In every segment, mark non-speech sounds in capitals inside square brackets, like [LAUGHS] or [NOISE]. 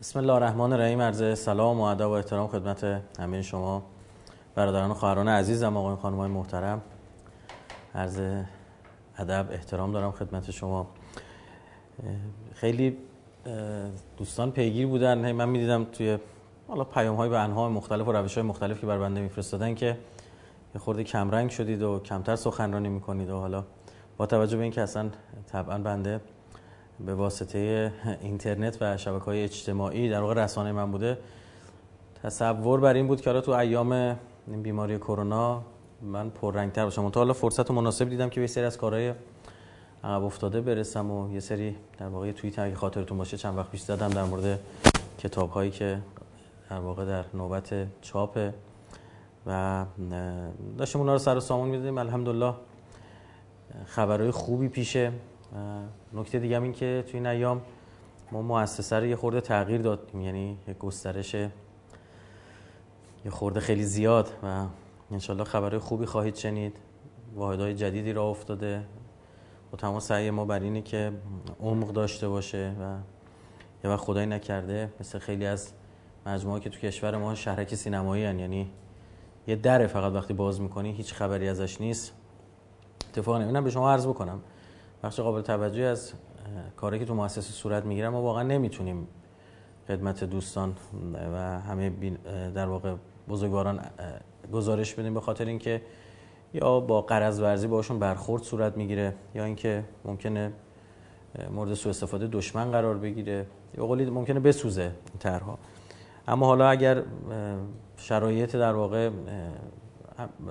بسم الله الرحمن الرحیم عرض سلام و ادب و احترام خدمت همه شما برادران و خواهران عزیزم آقایان خانم‌های محترم عرض ادب احترام دارم خدمت شما خیلی دوستان پیگیر بودن من می‌دیدم توی حالا پیام های به انواع مختلف و روش های مختلف که بر بنده میفرستادن که یه خورده کمرنگ شدید و کمتر سخنرانی می‌کنید و حالا با توجه به اینکه اصلا طبعا بنده به واسطه اینترنت و شبکه های اجتماعی در واقع رسانه من بوده. تصور بر این بود که تو ایام این بیماری کرونا من پررنگتر باشم. تا حالا فرصت مناسب دیدم که به سری از کارهای عقب افتاده برسم و یه سری در واقع توییت اگه خاطرتون باشه چند وقت پیش زدم در مورد کتاب هایی که در واقع در نوبت چاپه و داشتیم اونا رو سر و سامون می‌دادیم الحمدلله خبرهای خوبی پیشه نکته دیگه این که توی این ایام ما مؤسسه رو یه خورده تغییر دادیم. یعنی یه گسترش یه خورده خیلی زیاد و انشالله خبرهای خوبی خواهید شنید. واحدهای جدیدی را افتاده. و تمام سعی ما بر اینه که عمق داشته باشه و یه وقت خدایی نکرده. مثل خیلی از مجموعه که تو کشور ما شهرک سینمایی هن. یعنی یه در فقط وقتی باز می‌کنی هیچ خبری ازش نیست. اتفاقا اینم به شما عرض بکنم. بخش قابل توجه از کاری که تو مؤسسه صورت می‌گیره ما واقعا نمی‌تونیم خدمت دوستان و همه در واقع بزرگواران گزارش بدیم به خاطر اینکه یا با قرض ورزی باشون برخورد صورت می‌گیره یا اینکه ممکنه مورد سوء استفاده دشمن قرار بگیره یا قولی ممکنه بسوزه این طرها اما حالا اگر شرایط در واقع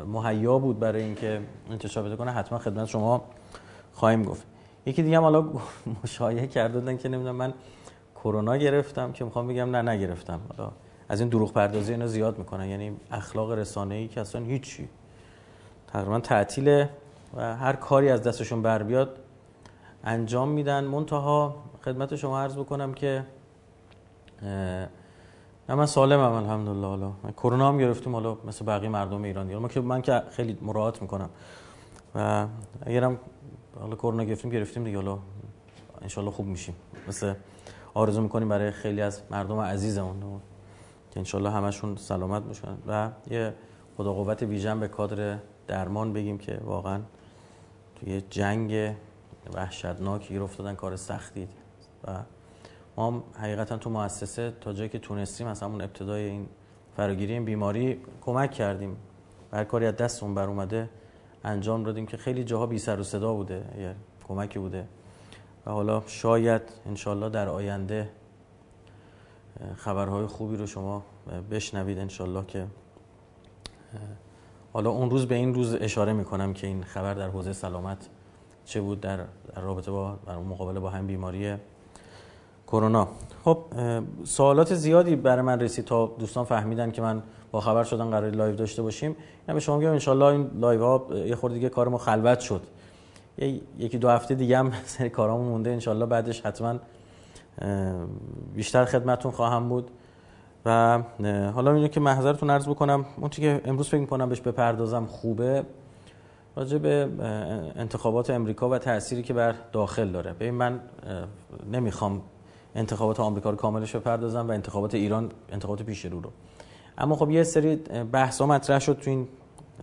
مهیا بود برای اینکه انتشار بده کنه حتما خدمت شما خواهیم گفت. یکی دیگه هم حالا [LAUGHS] مشایعه کرده که نمی‌دونم من کرونا گرفتم که می‌خوام بگم نه نگرفتم. حالا از این دروغ پردازی اینا زیاد می‌کنن. یعنی اخلاق رسانه ای که اصلا هیچی. تقریبا تعطیله و هر کاری از دستشون بر بیاد انجام میدن. منتها خدمت شما عرض بکنم که نه من سالمم الحمدلله. حالا کرونا هم گرفتیم. حالا مثل بقیه مردم ایران دیگه. که من که خیلی مراعات می‌کنم. و اگرم حالا کرونا گرفتیم گرفتیم دیگه. حالا انشالله خوب میشیم. مثل آرزو می‌کنیم برای خیلی از مردم عزیزمون. که انشالله همشون سلامت باشن. و یه خدا قوت ویژن به کادر درمان بگیم که واقعا توی جنگ وحشتناک گیر افتادن کار سختی. و ما حقیقتا تو مؤسسه تا جایی که تونستیم از همون ابتدای این فراگیری این بیماری کمک کردیم. هر کاری از دستمون بر اومده انجام دادیم که خیلی جاها بی سر و صدا بوده یه کمکی بوده. و حالا شاید انشالله در آینده خبرهای خوبی رو شما بشنوید انشالله که حالا اون روز به این روز اشاره می‌کنم که این خبر در حوزه سلامت چه بود در, رابطه با در مقابله با هم بیماری کرونا. خب سوالات زیادی برای من رسید تا دوستان فهمیدن که من با خبر شدن قرار live داشته باشیم. یعنی شما میگم ان این live ها یه خورده دیگه کار ما خلوت شد. یکی دو هفته دیگه هم [LAUGHS] سری کارامون مونده. ان بعدش حتما بیشتر خدمتون خواهم بود. و حالا اینو که محضرتون عرض بکنم اون که امروز فکر می‌کنم بهش بپردازم خوبه. راجع به انتخابات امریکا و تأثیری که بر داخل داره. ببین من نمی‌خوام انتخابات آمریکا رو کاملش بپردازم و انتخابات ایران انتخابات پیش رو رو. اما خب یه سری بحث ها مطرح شد تو این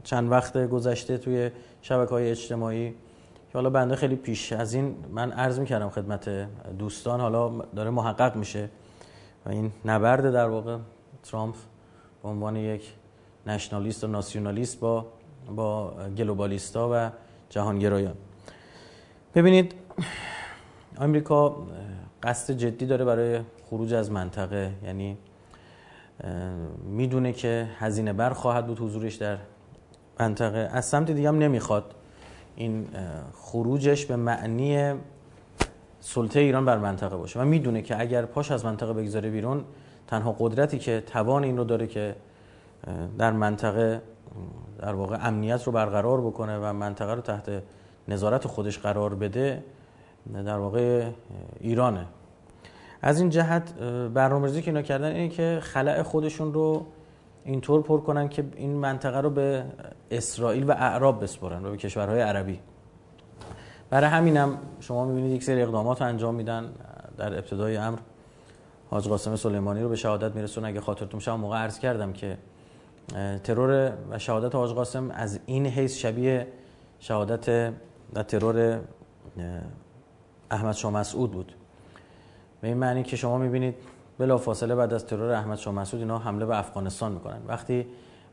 چند وقت گذشته توی شبکه های اجتماعی که حالا بنده خیلی پیش از این من عرض می‌کردم خدمت دوستان حالا داره محقق میشه و این نبرد در واقع ترامپ به عنوان یک نشنالیست و ناسیونالیست با با گلوبالیستا و جهانگرایان. ببینید آمریکا قصد جدی داره برای خروج از منطقه. یعنی می‌دونه که هزینه بر خواهد بود حضورش در منطقه. از سمت دیگه هم نمی‌خواد. این خروجش به معنی سلطه ایران بر منطقه باشه. و می‌دونه که اگر پاش از منطقه بگذاره بیرون تنها قدرتی که توان این رو داره که در منطقه در واقع امنیت رو برقرار بکنه و منطقه رو تحت نظارت خودش قرار بده در واقع ایرانه. از این جهت برنامه‌ریزی که اینا کردن اینه که خلع خودشون رو اینطور پر کنن که این منطقه رو به اسرائیل و اعراب بسپرن و به کشورهای عربی. برای همینم شما می‌بینید یک سری اقدامات رو انجام میدن در ابتدای امر. حاج قاسم سلیمانی رو به شهادت میرسون اگه خاطرتون شما موقع عرض کردم که ترور و شهادت حاج قاسم از این حیث شبیه شهادت و ترور احمد شاه مسعود بود. به این معنی که شما می‌بینید بلا فاصله بعد از ترور احمد شاه مسعود اینا حمله به افغانستان می‌کنن. وقتی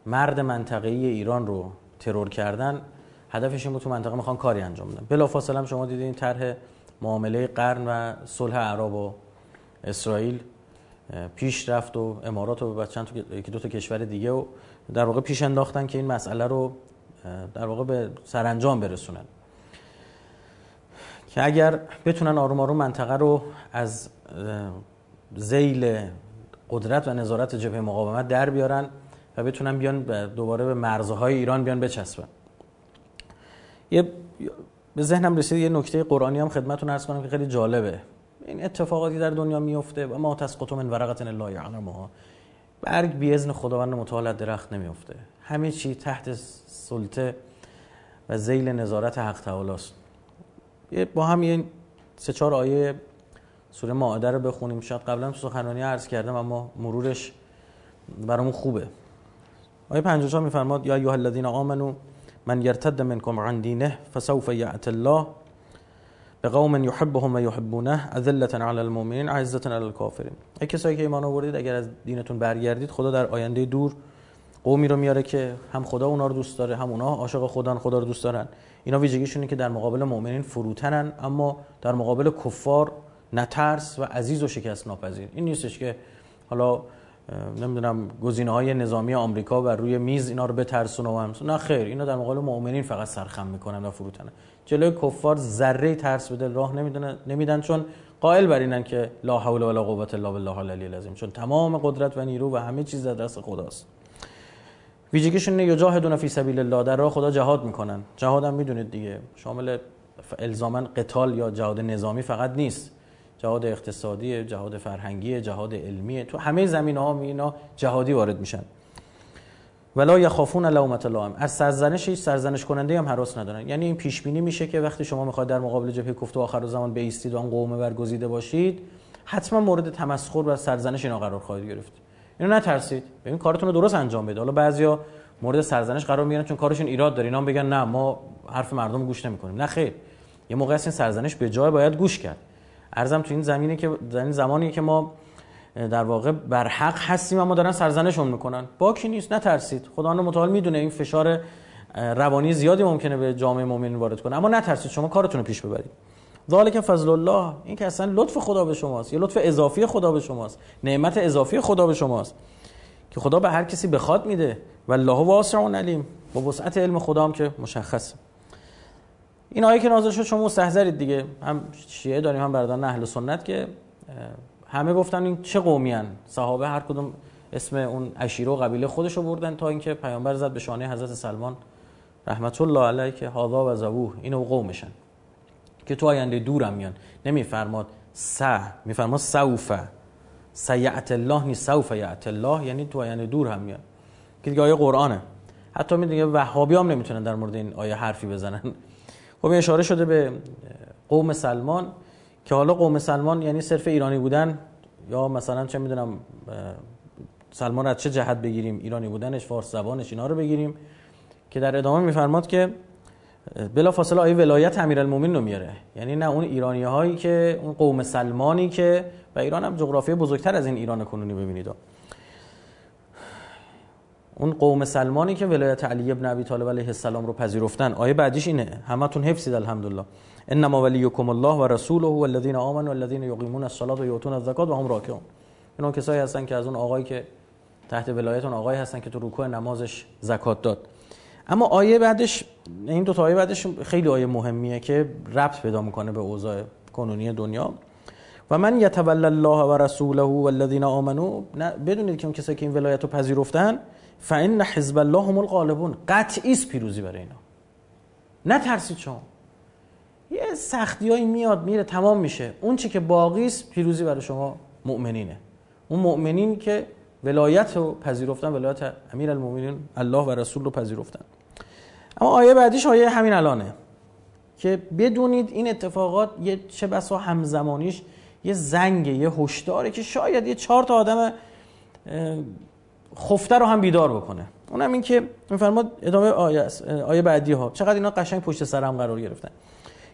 مرد منطقه ایران رو ترور کردن هدفش این بود تو منطقه می‌خوان کاری انجام بدن. بلا فاصله شما دیدین طرح معامله قرن و صلح عرب و اسرائیل پیش رفت و امارات و چند تا یکی دو تا کشور دیگه و در واقع پیش انداختن که این مسئله رو در واقع به سرانجام برسونن. که اگر بتونن آروم آروم منطقه رو از زیل قدرت و نظارت جبهه مقاومت در بیارن و بتونن بیان دوباره به مرزهای ایران بیان بچسبن. یه به ذهنم رسید یه نکته قرآنی هم خدمتتون عرض کنم که خیلی جالبه. این اتفاقاتی در دنیا میفته و ما تسقط من ورقت الا یعلمها. برگ بی اذن خداوند متعال درخت نمیفته. همه چی تحت سلطه و زیل نظارت حق تعالی است با هم یه سه چهار آیه سوره مائده رو بخونیم. شاید قبلا تو سخنرانی عرض کردم اما مرورش برامون خوبه. آیه 54 میفرماد یا ایها الذین آمنو من یرتد منکم عن دینه فسوف یأت الله قوم یحبهم و یحبونه اذلة علی المؤمنین عزة علی الکافرین. ای کسایی که ایمان آوردید اگر از دینتون برگردید خدا در آینده دور قومی رو میاره که هم خدا اونا رو دوست داره هم اونا عاشق خدا خدا رو دوست دارن. اینا ویژگیشونه که در مقابل مؤمنین فروتنن اما در مقابل کفار نترس و عزیز و شکست ناپذیر. این نیستش که حالا نمی‌دونم گزینه های نظامی آمریکا و روی میز اینا رو بترسونه و نه خیر اینا در مقابل مؤمنین فقط سرخم می‌کنن و فروتنن. جلوی کفار ذره ترس بده راه نمی‌دونن نمیدن چون قائل بر اینن که لا حول ولا قوت الا بالله العلی العظیم. چون تمام قدرت و نیرو و همه چیز در دست خداست. ویژگیشون اینه یجاهدون فی سبیل الله در راه خدا جهاد می‌کنن. جهاد هم می‌دونید دیگه. شامل الزاما قتال یا جهاد نظامی فقط نیست. جهاد اقتصادی جهاد فرهنگی جهاد علمی. تو همه زمینه ها اینا جهادی وارد میشن. ولا یخافون لومت لائم از سرزنش هیچ سرزنش کننده هم حراس ندارن. یعنی این پیش بینی میشه که وقتی شما می‌خواید در مقابل جبهه کفت و آخر زمان بیستید و آن قوم برگزیده باشید حتما مورد تمسخر و سرزنش اینا قرار خواهید گرفت. اینو نترسید. ببین کارتون رو درست انجام بده. حالا بعضیا مورد سرزنش قرار می‌گیرن چون کارشون ایراد داره. اینا بگن نه ما حرف مردم گوش نمی‌کنیم. نه خیر. یه موقع این سرزنش به جای باید گوش کرد. ارزم تو این زمینه که این زمانی که ما در واقع بر حق هستیم اما دارن سرزنشون می‌کنن. باکی نیست. نترسید. خدا متعال می‌دونه این فشار روانی زیادی ممکنه به جامعه مؤمنین وارد کنه. اما نترسید. شما کارتون رو پیش ببرید. ذالک فضل الله. این که اصلا لطف خدا به شماست یه لطف اضافی خدا به شماست نعمت اضافی خدا به شماست که خدا به هر کسی بخواد میده. و الله واسع علیم. با وسعت علم خدا هم که مشخصه. این آیه که نازل شد شما مستحضرید دیگه. هم شیعه داریم هم برادران اهل سنت که همه گفتن این چه قومی هن؟ صحابه هر کدوم اسم اون عشیره قبیله خودش رو بردن تا اینکه پیامبر زد به شانه حضرت سلمان. رحمت الله علیه که هاذا و زبوه اینو قومشن. که تو آینده دورم میان. نمیفرماد س میفرماد سوف. سیعت الله نی سوف یعت الله یعنی تو آینده دور هم میان. که دیگه آیه قرآنه. حتی می دیگه وهابی هم نمی‌تونن در مورد این آیه حرفی بزنن. خب اشاره شده به قوم سلمان که حالا قوم سلمان یعنی صرف ایرانی بودن یا مثلا چه می‌دونم سلمان از چه جهت بگیریم؟ ایرانی بودنش فارس زبانش اینا رو بگیریم. که در ادامه میفرماد که بلا فاصله آیه ولایت امیرالمومنین رو میاره. یعنی نه اون ایرانی هایی که اون قوم سلمانی که و ایران هم جغرافی بزرگتر از این ایران کنونی ببینید. اون قوم سلمانی که ولایت علی ابن ابی طالب علیه السلام رو پذیرفتن. آیه بعدیش اینه. همتون حفظید الحمدلله. انما ولیکم الله و رسوله والذین آمنوا والذین یقیمون الصلاة و یؤتون الزکات و هم راکعون. اینا کسایی هستن که از اون آقایی که تحت ولایت اون آقایی هستن که تو رکوع نمازش زکات داد. اما آیه بعدش این دو تا آیه بعدش خیلی آیه مهمیه که ربط پیدا می‌کنه به اوضاع کنونی دنیا. و من یتول الله و رسوله والذین آمنو بدونید که اون کسایی که این ولایت رو پذیرفتن فان حزب الله هم الغالبون. قطعی است پیروزی برای اینا. نترسید شما. یه سختیایی میاد میره تمام میشه. اون چی که باقی است پیروزی برای شما مؤمنینه. اون مؤمنین که ولایت رو پذیرفتن ولایت امیر المؤمنین الله و رسول رو پذیرفتن. اما آیه بعدیش آیه همین الانه که بدونید این اتفاقات یه چه بسا همزمانیش یه زنگ یه هشداره که شاید یه چهار تا آدم خفته رو هم بیدار بکنه. اونم این که میفرماد ادامه آیه, آیه بعدی ها. چقدر اینا قشنگ پشت سر هم قرار گرفتن.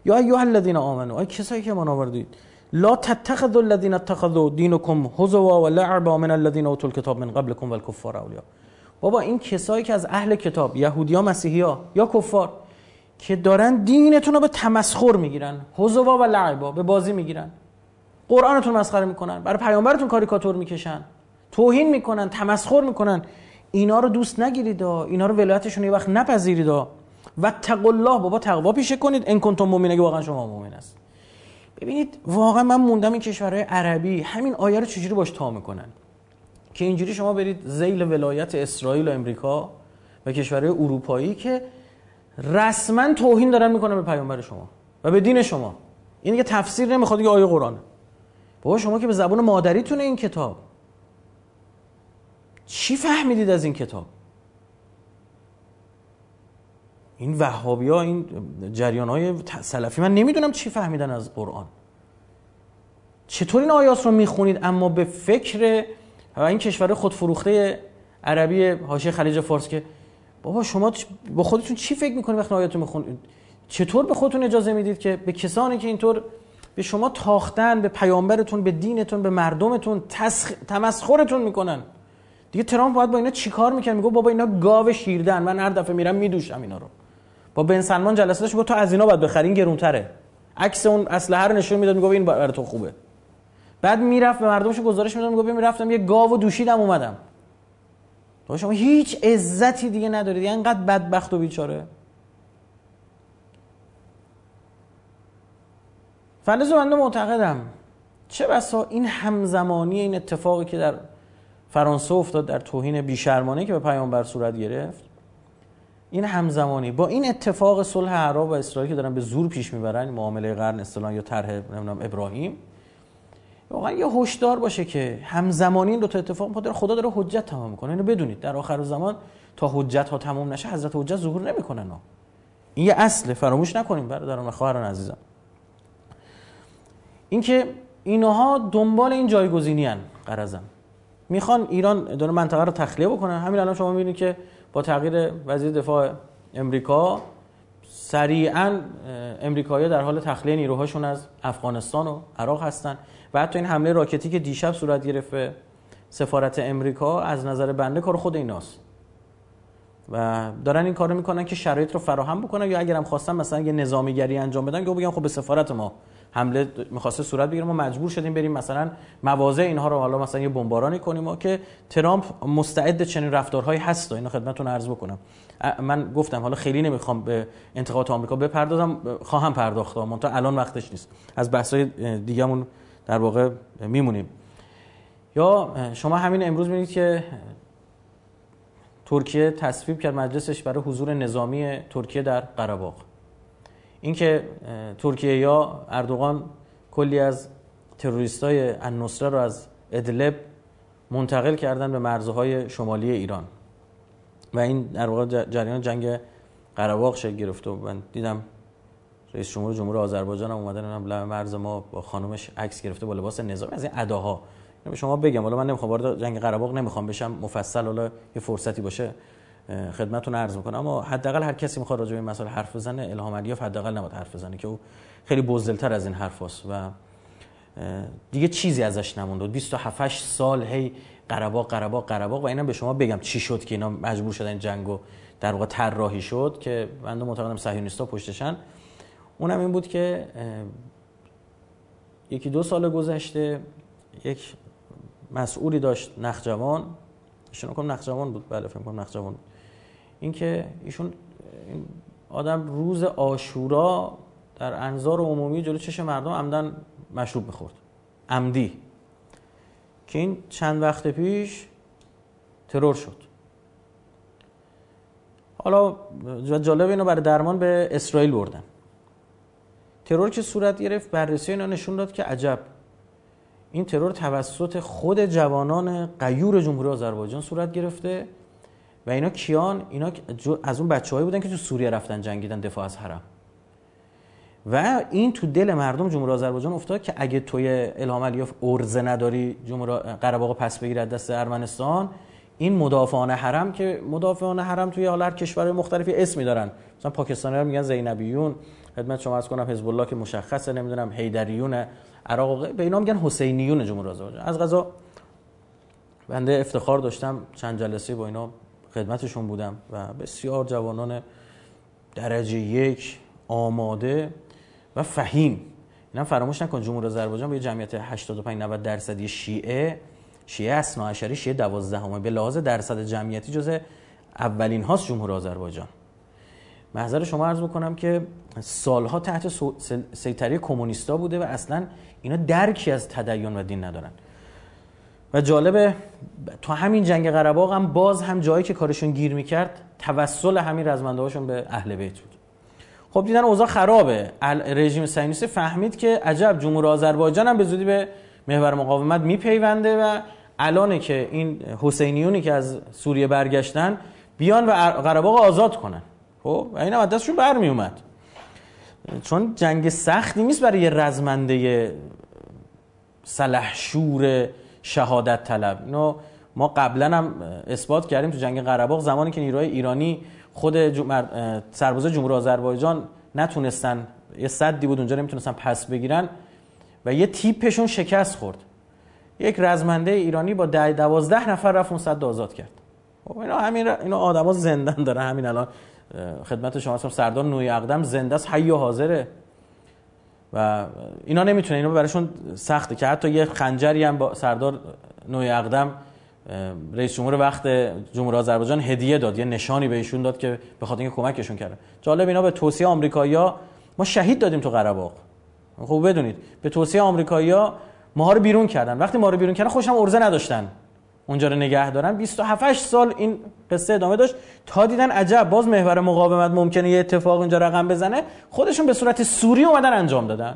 یا ایها الذین آمنو ای کسایی که ایمان آوردید لا تتخذوا الذين اتخذوا دینکم هزوا و لعبا من الذين اوتوا الكتاب من قبلكم والكفار اولیا بابا این کسایی که از اهل کتاب یهودیا مسیحیا یا کفار که دارن دینتون رو به تمسخر می‌گیرن هزوا و لعبا به بازی می‌گیرن قرآنتون مسخره می‌کنن برای پیامبرتون کاریکاتور می‌کشن توهین می‌کنن تمسخر می‌کنن اینا رو دوست نگیرید اینا رو ولایتشون یه وقت نپذیرید و تقوا الله بابا تقوا پیشه کنید ان کنتم مؤمنین واقعا شما مؤمن است ببینید واقعا من موندم این کشورهای عربی. همین آیه رو چجوری باش تا می‌کنن؟ که اینجوری شما برید زیل ولایت اسرائیل و امریکا و کشورهای اروپایی که رسما توهین دارن می‌کنن به پیامبر شما و به دین شما. این دیگه تفسیر نمی‌خواد دیگه آیه قرآن بابا شما که به زبان مادریتون این کتاب. چی فهمیدید از این کتاب؟ این وهابی ها این جریان های سلفی من نمی‌دونم چی فهمیدن از قرآن. چطور این آیات رو می‌خونید؟ اما به فکر این کشور خودفروخته عربی حاشیه خلیج فارس که بابا شما با خودتون چی فکر می‌کنید وقتی آیات رو می‌خونید؟ چطور به خودتون اجازه می‌دید که به کسانی که اینطور به شما تاختن به پیامبرتون به دینتون به مردمتون تسخ... تمسخرتون می‌کنن؟ دیگه ترامپ باید با اینا چیکار می‌کنه میگه بابا اینا گاو شیردن من هر دفعه میرم میدوشم اینا رو. با بن سلمان جلسه داشت تو از اینا باید بخرین گرونتره. عکس اون اسلحه رو نشون می‌داد میگه این برای تو خوبه. بعد می‌رفت به مردمش گزارش می‌داد میگه می‌رفتم یه گاو دوشیدم اومدم. تو شما هیچ عزتی دیگه ندارید اینقدر بدبخت و بیچاره. فلز بنده معتقدم. چه بسا این همزمانی این اتفاقی که در فرانسه افتاد در توهین بیشرمانه که به پیامبر صورت گرفت این همزمانی با این اتفاق صلح عرب و اسرائیل که دارن به زور پیش می‌برن معامله قرن اصطلاح یا طرح نمی‌دونم ابراهیم واقعا یه هشدار باشه که همزمانی این دو تا اتفاق داره خدا داره حجت تمام می‌کنه. اینو بدونید. در آخر زمان تا حجت ها تمام نشه حضرت حجت ظهور نمی‌کنن این یه اصله فراموش نکنیم برادران و خواهران عزیزم اینکه اینها دنبال این جایگزینی ان قرضم می‌خوان ایران داره منطقه رو تخلیه بکنن همین الان شما می‌بینید که با تغییر وزیر دفاع امریکا سریعا امریکایی‌ها در حال تخلیه نیروهاشون از افغانستان و عراق هستن و حتی این حمله راکتی که دیشب صورت گرفت سفارت امریکا از نظر بنده کار خود ایناست. و دارن این کارو می‌کنن که شرایط رو فراهم بکنن یا اگرم خواستن مثلا یه نظامیگری انجام بدن که بگم خب به سفارت ما حمله می‌خواسته صورت بگیره ما مجبور شدیم بریم مثلا مواضع اینها رو حالا مثلا یه بمبارانی کنیم که ترامپ مستعد چنین رفتارهایی هست و اینو خدمتتون عرض بکنم. من گفتم حالا خیلی نمی‌خوام به انتقاد آمریکا بپردازم خواهم پرداخت اما تا الان وقتش نیست. از بحث‌های دیگه‌مون در واقع میمونیم. یا شما همین امروز می‌بینید که ترکیه تصویب کرد مجلسش برای حضور نظامی ترکیه در قره اینکه ترکیه یا اردوغان کلی از تروریستای النصره رو از ادلب منتقل کردن به مرزهای شمالی ایران. و این در واقع جریان جنگ قره شکل گرفت و من دیدم رئیس جمهور جمهور آذربایجان هم اومدن لب مرز ما با خانومش عکس گرفته با لباس نظامی. از این اداها. به شما بگم حالا من نمی‌خوام وارد جنگ قره نمی‌خوام بشم مفصل حالا یه فرصتی باشه. خدمتتون عرض می‌کنم. اما حداقل هر کسی می‌خواد راجع به این مسائل حرف بزنه الهام علیاف حداقل نباید حرف بزنه که او خیلی بزدلتر از این حرفاست و دیگه چیزی ازش نمونده. 27 سال هی قرباق قرباق قرباق و اینا به شما بگم چی شد که اینا مجبور شدن جنگو در واقع طراحی شد که بنده معتقدم صهیونیستا پشتشن. اونم این بود که یکی دو سال گذشته یک مسئولی داشت نخجوان ایشون کنم نخجوان بود بله فکر کنم نخجوان بود. اینکه ایشون آدم روز آشورا در انظار عمومی جلو چش مردم عمدن مشروب می‌خورد. عمدی. که این چند وقت پیش ترور شد. حالا جالب اینو برای درمان به اسرائیل بردن. ترور که صورت گرفت بررسی اینا نشون داد که عجب. این ترور توسط خود جوانان قیور جمهوری آذربایجان صورت گرفته. و اینا کیان؟ اینا از اون بچه‌هایی بودن که تو سوریه رفتن جنگیدن دفاع از حرم. و این تو دل مردم جمهوری آذربایجان افتاد که اگه توی الهام علیوف ارزه نداری جمهوری قره پس بگیرد دست ارمنستان این مدافعان حرم که مدافعان حرم توی حال هر کشور مختلفی اسمی دارن. مثلا پاکستانی میگن زینبیون. خدمت شما عرض کنم حزب الله که مشخصه نمی‌دونم حیدریون عراق به اینا میگن حسینیون جمهوری آذربایجان. از غذا بنده افتخار داشتم چند جلسه با اینا خدمتشون بودم و بسیار جوانان درجه یک آماده و فهیم. اینا فراموش نکن جمهوری آذربایجان به جمعیت 85 90 درصدی شیعه شیعه اصنا عشری شیعه 12 همه به لحاظ درصد جمعیتی جز اولین هاست جمهوری آذربایجان. محضر شما عرض بکنم که سالها تحت سیطره کمونیستا بوده و اصلا اینا درکی از تدین و دین ندارن. و جالبه تو همین جنگ قره هم باز هم جایی که کارشون گیر می‌کرد توسل همین رزمنده به اهل بیت بود. خب دیدن اوضاع خرابه. رژیم صهیونیستی فهمید که عجب جمهوری آذربایجان هم به زودی به محور مقاومت میپیونده و الان که این حسینیونی که از سوریه برگشتن بیان و قره آزاد کنن. خب و این هم دستشون برمی اومد چون جنگ سختی نیست برای یه رزمنده سلحشور شهادت طلب. اینو ما قبلا هم اثبات کردیم تو جنگ قره زمانی که نیروهای ایرانی خود سرباز جمهوری آذربایجان نتونستن یه صدی بود اونجا نمی‌تونستن پس بگیرن و یه تیپشون شکست خورد. یک رزمنده ایرانی با ده دوازده نفر رفت اون صد آزاد کرد. خب اینا همین اینا آدما زندن داره همین الان خدمت شما سردار نوی اقدم زنده است حی و حاضره. و اینا نمی‌تونه اینا براشون سخته که حتی یه خنجری هم با سردار نوی اقدم رئیس جمهور وقت جمهوری آذربایجان هدیه داد یه نشانی بهشون داد که به خاطر اینکه کمکشون کرده. جالب اینا به توصیه آمریکایی‌ها ما شهید دادیم تو قره خب بدونید به توصیه آمریکایی‌ها ما رو بیرون کردن. وقتی ما رو بیرون کردن خوشم ارزه نداشتن. اونجا رو نگه دارن. 27 سال این قصه ادامه داشت. تا دیدن عجب باز محور مقاومت ممکنه یه اتفاق اونجا رقم بزنه. خودشون به صورت سوری اومدن انجام دادن.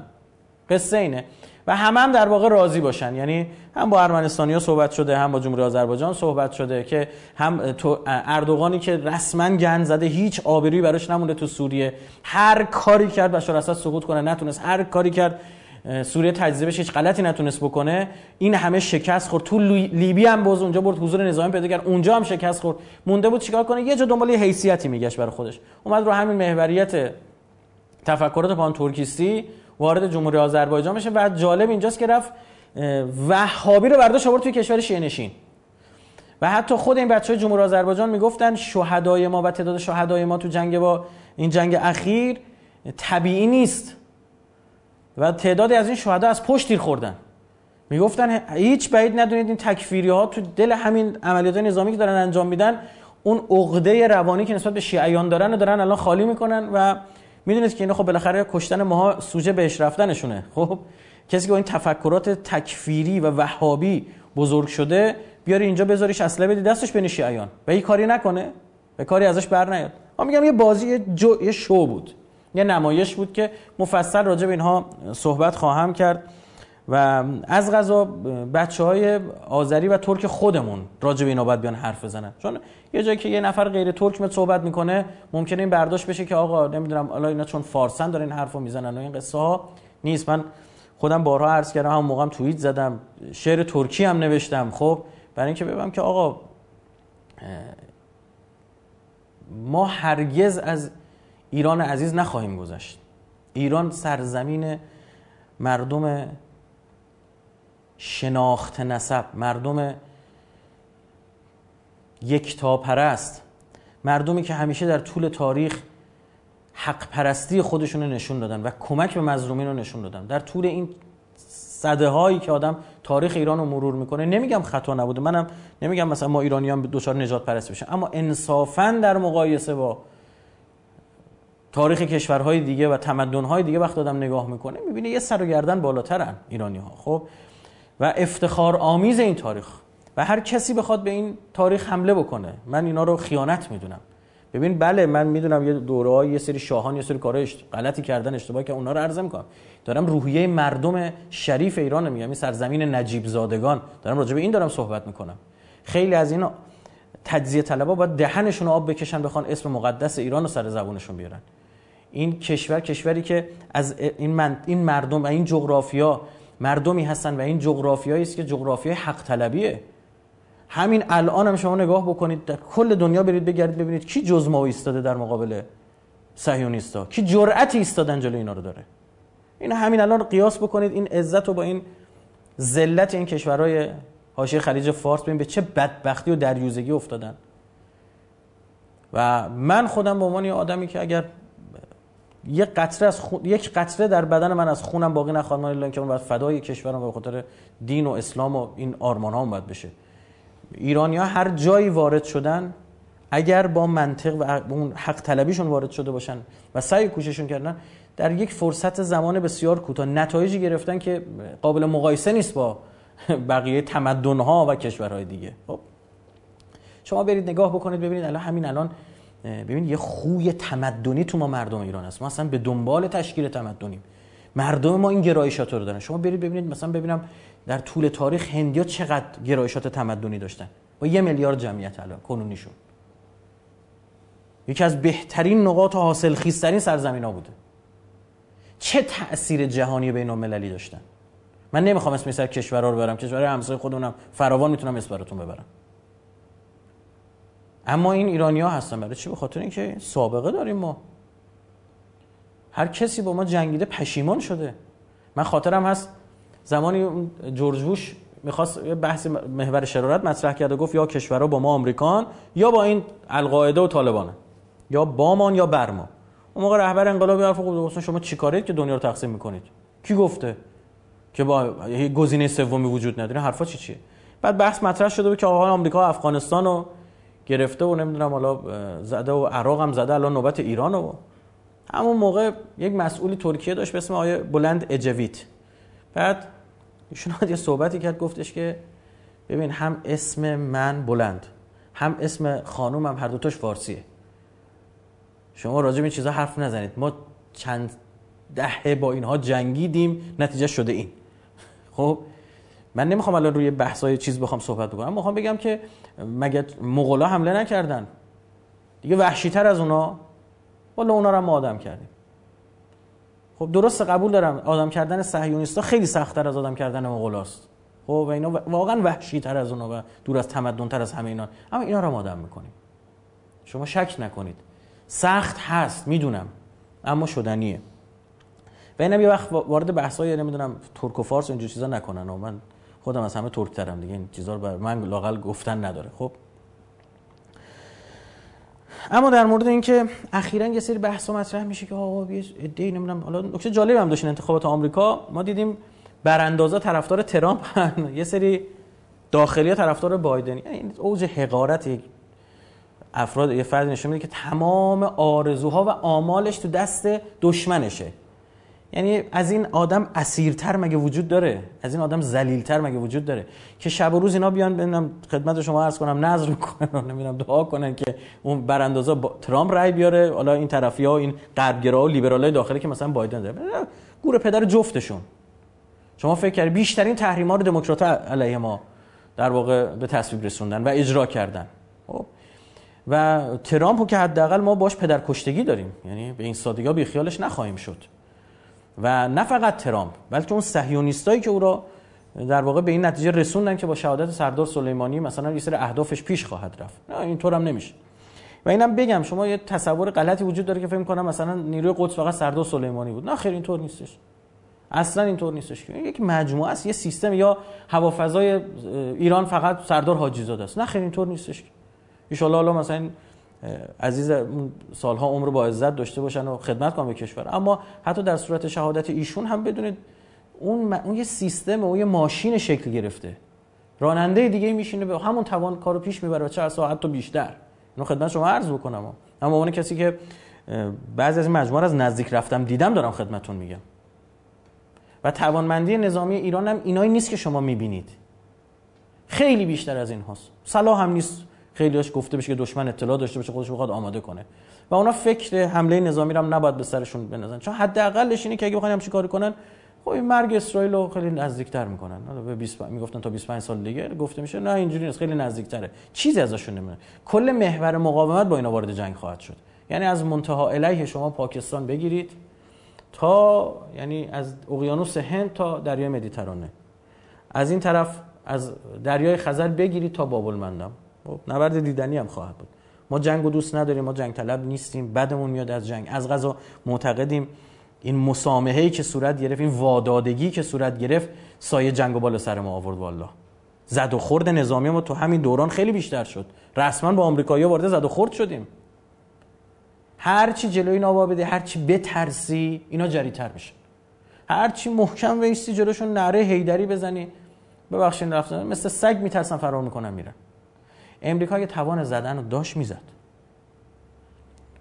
قصه اینه. و همه هم در واقع راضی باشن. یعنی هم با ارمنستانیا صحبت شده هم با جمهوری آذربایجان صحبت شده که هم تو اردوغانی که رسما گند زده هیچ آبرویی براش نمونده تو سوریه. هر کاری کرد بشار اسد سقوط کنه نتونست. هر کاری کرد سوریه تجزیه بشه هیچ غلطی نتونست بکنه. این همه شکست خورد. تو لیبی هم باز اونجا برد حضور نظامی پیدا کرد. اونجا هم شکست خورد. مونده بود چیکار کنه؟ یه جا دنبال یه حیثیتی میگشت برای خودش. اومد رو همین محوریت تفکرات پان ترکیستی وارد جمهوری آذربایجان بشه و جالب اینجاست که رفت وهابی رو برداشت آورد توی کشور شیعه نشین. و حتی خود این بچه جمهوری آذربایجان می‌گفتن شهدای ما و تعداد شهدای ما تو جنگ با این جنگ اخیر طبیعی نیست. و تعدادی از این شهدا از پشت تیر خوردن. می‌گفتن هیچ بعید ندونید این تکفیری ها تو دل همین عملیات نظامی که دارن انجام میدن اون عقده روانی که نسبت به شیعیان دارن و دارن الان خالی می‌کنن و می‌دونید که اینا خب بالاخره کشتن ماها سوژه بهش رفتنشونه. خب کسی که با این تفکرات تکفیری و وهابی بزرگ شده بیاری اینجا بذاریش اصله بدی دستش بین شیعیان. و این کاری نکنه. به کاری ازش بر نیاد. ما میگم یه بازی یه شو بود. یه نمایش بود که مفصل راجع به اینها صحبت خواهم کرد و از غذا بچه های آذری و ترک خودمون راجع به اینا باید بیان حرف بزنن. چون یه جایی که یه نفر غیر ترک میاد صحبت می‌کنه ممکنه این برداشت بشه که آقا نمی‌دونم حالا اینا چون فارسن دارن این حرفو می‌زنن و این قصه ها نیست. من خودم بارها عرض کردم هم موقعم توییت زدم شعر ترکی هم نوشتم. خب برای اینکه ببینم که آقا ما هرگز از ایران عزیز نخواهیم گذشت. ایران سرزمین مردم شناخت نسب مردم یکتا پرست مردمی که همیشه در طول تاریخ حق پرستی خودشون رو نشون دادن و کمک به مظلومین رو نشون دادن. در طول این صده هایی که آدم تاریخ ایران رو مرور می‌کنه نمیگم خطا نبوده منم نمیگم مثلا ما ایرانیان دوچار نجات پرست بشن اما انصافا در مقایسه با تاریخ کشورهای دیگه و تمدنهای دیگه وقت آدم نگاه می‌کنه می‌بینه یه سر و گردن بالاترن ایرانی ها خب؟ و افتخار آمیز این تاریخ. و هر کسی بخواد به این تاریخ حمله بکنه. من اینا رو خیانت می‌دونم. ببین بله من می‌دونم یه دوره یه سری شاهان یه سری کارهای غلطی کردن اشتباه که اونا رو عرض می‌کنم. دارم روحیه مردم شریف ایران میگم. این سرزمین نجیب زادگان دارم راجع به این دارم صحبت می‌کنم. خیلی از اینا تجزیه طلبا باید دهنشون آب بکشن بخوان اسم مقدس ایران رو سر زبونشون بیارن. این کشور کشوری که از این, من این مردم و این جغرافیا مردمی هستن و این جغرافیایی است که جغرافیای حق طلبیه. همین الان هم شما نگاه بکنید در کل دنیا برید بگردید ببینید کی جز ما ایستاده در مقابل صهیونیستا؟ کی جرأتی ایستادن جلوی اینا رو داره؟ این همین الان قیاس بکنید این عزت رو با این ذلت این کشورهای حاشیه خلیج فارس ببین به چه بدبختی و دریوزگی افتادن. و من خودم به عنوان یه آدمی که اگر یک قطره از خون... یک قطره در بدن من از خونم باقی نخواهد ماند که اون بعد فدای کشورم به خاطر دین و اسلام و این آرمان ها باید بشه. ایرانی ها هر جایی وارد شدن اگر با منطق و اون حق طلبیشون وارد شده باشن و سعی کوششون کردن در یک فرصت زمان بسیار کوتاه نتایجی گرفتن که قابل مقایسه نیست با [LAUGHS] بقیه تمدن ها و کشورهای دیگه. خب شما برید نگاه بکنید ببینید الان همین الان ببینید یه خوی تمدنی تو ما مردم ایران هست. ما اصلا به دنبال تشکیل تمدنیم. مردم ما این گرایشات رو دارن. شما برید ببینید مثلا ببینم در طول تاریخ هندیا چقدر گرایشات تمدنی داشتن. با یه میلیارد جمعیت الان کنونیشون. یکی از بهترین نقاط حاصل خیزترین سرزمین ها بوده. چه تأثیر جهانی بین المللی داشتن؟ من نمی‌خوام اسم سر کشورها رو برم کشورهای همسایه خودمونم فراوان می‌تونم اسم براتون ببرم. اما این ایرانی ها هستن. برای چی؟ به خاطر اینکه سابقه داریم ما. هر کسی با ما جنگیده پشیمان شده. من خاطرم هست زمانی جورج بوش می‌خواست بحث محور شرارت مطرح کرد و گفت یا کشورها با ما آمریکان یا با این القاعده و طالبانه. یا بامان یا برما. اون موقع رهبر انقلابی حرف گفت شما چیکارید که دنیا رو تقسیم می‌کنید؟ کی گفته که با گزینه سومی وجود نداره؟ حرفا چی چیه؟ بعد بحث مطرح شده بود که آقا آمریکا افغانستان رو گرفته و نمی‌دونم حالا زده و عراق هم زده الان نوبت ایران و همون موقع یک مسئولی ترکیه داشت به اسم آیه بلند اجویت بعد ایشون یه صحبتی کرد گفتش که ببین هم اسم من بلند هم اسم خانومم هر دوتاش فارسیه. شما راجع به چیزا حرف نزنید. ما چند دهه با اینها جنگیدیم نتیجه شده این. خب من نمی‌خوام الان روی بحثای چیز بخوام صحبت بکنم می‌خوام بگم که مگه مغولا حمله نکردن؟ دیگه وحشی تر از اونا؟ والا اونا رو ما آدم کردیم. خب درست قبول دارم آدم کردن صهیونیستا خیلی سختتر از آدم کردن مغولاست خب و اینا واقعا وحشی تر از اونا و دور از تمدن تر از همه اینا. اما اینا رو ما آدم می‌کنیم. شما شک نکنید. سخت هست می‌دونم اما شدنیه. و اینم یه وقت وارد بحثای نمی‌دونم ترک و فارس اینجور چیزا نکنن. و من خودم از همه ترک ترم دیگه این چیزا رو بر من لاقل گفتن نداره. خب. اما در مورد اینکه اخیرا یه سری بحث مطرح میشه که آقا یه ایده نمی‌دونم حالا نکته جالب هم داشتین انتخابات آمریکا. ما دیدیم براندازا طرفدار ترامپ یه سری داخلی طرفدار بایدن. یعنی اوج حقارت افراد یه فرد نشون میده که تمام آرزوها و آمالش تو دست دشمنشه. یعنی از این آدم اسیرتر مگه وجود داره؟ از این آدم ذلیلتر مگه وجود داره؟ که شب و روز اینا بیان ببینم خدمت شما عرض کنم نظر کنن نمی‌دونم دعا کنن که اون براندازا با ترامپ رای بیاره. حالا این طرفی ها این غربگرا و لیبرالای داخلی که مثلا بایدن داره گور پدر جفتشون. شما فکر کردید بیشترین تحریما رو دموکرات علیه ما در واقع به تصویب رسوندن و اجرا کردن. خب. و ترامپو که حداقل ما باش پدرکشتگی داریم. یعنی به این سادگی بی خیالش نخواهیم شد. و نه فقط ترامپ بلکه اون صهیونیستایی که او را در واقع به این نتیجه رسوندن که با شهادت سردار سلیمانی مثلا یه سری اهدافش پیش خواهد رفت. نه اینطور هم نمیشه. و اینم بگم شما یه تصور غلطی وجود داره که فکر کنم مثلا نیروی قدس فقط سردار سلیمانی بود. نه خیر اینطور نیستش. اصلا اینطور نیستش که. یک مجموعه است یه سیستم یا هوافضای ایران فقط سردار حاجی زاده است. نه خیر اینطور نیستش ان الله مثلا عزیز سالها عمر با عزت داشته باشن و خدمت کنن به کشور. اما حتی در صورت شهادت ایشون هم بدونید اون, اون یه سیستم و یه ماشین شکل گرفته. راننده دیگه میشینه به همون توان کارو پیش می‌بره چه ساعت تو بیشتر. اینو خدمت شما عرض بکنم. اما اون کسی که بعضی از این مجموعه از نزدیک رفتم دیدم دارم خدمتون میگم. و توانمندی نظامی ایران هم اینایی نیست که شما می‌بینید. خیلی بیشتر از این هاست. صلاح هم نیست. خیلی داشت گفته بشه که دشمن اطلاع داشته باشه خودش بخواد آماده کنه. و اونا فکر حمله نظامی رو هم نباید به سرشون بنازن چون حداقلش اینه که اگه بخواین همچین کاری کنن خب این مرگ اسرائیل رو خیلی نزدیکتر می‌کنن. حالا به 20 می‌گفتن تا 25 سال دیگه گفته میشه نه اینجوری نیست خیلی نزدیکتره. چیزی ازشون نمیاد کل محور مقاومت با اینا وارد جنگ خواهد شد. یعنی از منتها علیه شما پاکستان بگیرید تا یعنی از اقیانوس هند تا دریای مدیترانه. از این طرف از دریای خزر بگیرید تا باب المندم خب، نبرد دیدنی هم خواهد بود. ما جنگ و دوست نداریم ما جنگ طلب نیستیم بدمون میاد از جنگ. از غذا معتقدیم. این مسامحه که صورت گرفت این وادادگی که صورت گرفت سایه جنگ و بالا سر ما آورد والله زد و خورد نظامی ما تو همین دوران خیلی بیشتر شد. رسما با آمریکایی‌ها وارد زد و خورد شدیم. هر چی جلوی اینا بده هر چی بترسی اینا جریتر میشه. هر چی محکم ویستی جلوشون نره هیدری بزنی. ببخشید رفتن مثل سگ میترسن فرار می‌کنن میرن. امریکا که توان زدن رو داشت می‌زد.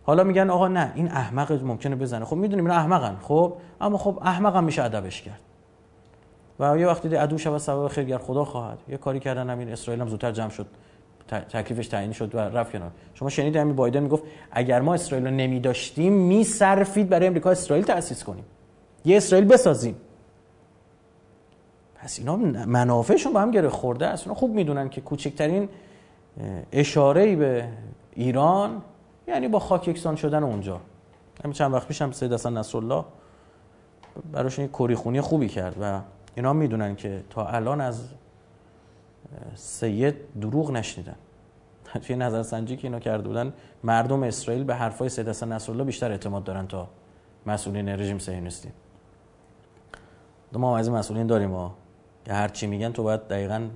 حالا میگن آقا نه این احمق ممکنه بزنه. خب می‌دونیم اینا احمقن خب؟ اما خب احمق هم میشه ادبش کرد. و یه وقتی عدو شب سبب خیرگر خدا خواهد. یه کاری کردن همین اسرائیل هم زودتر جمع شد. تکلیفش تعیین شد و رفت کنار. شما شنیدید همین بایدن می‌گفت اگر ما اسرائیل رو نمی داشتیم میصرفید برای امریکا اسرائیل تأسیس کنیم. یه اسرائیل بسازیم. پس اینا منافعشون با هم گره خورده است. اینا خوب می‌دونن که کوچکترین اشاره به ایران یعنی با خاک یکسان شدن اونجا. همین چند وقت پیشم سید حسن نصرالله براشون یک کری خوبی کرد و اینا می‌دونن که تا الان از سید دروغ نشنیدن. [LAUGHS] توی نظر سنجی که اینا کرده بودن مردم اسرائیل به حرفای سید حسن نصرالله بیشتر اعتماد دارن تا مسئولین رژیم صهیونیستی. ما از مسئولین داریم ما که هر چی میگن تو باید دقیقاً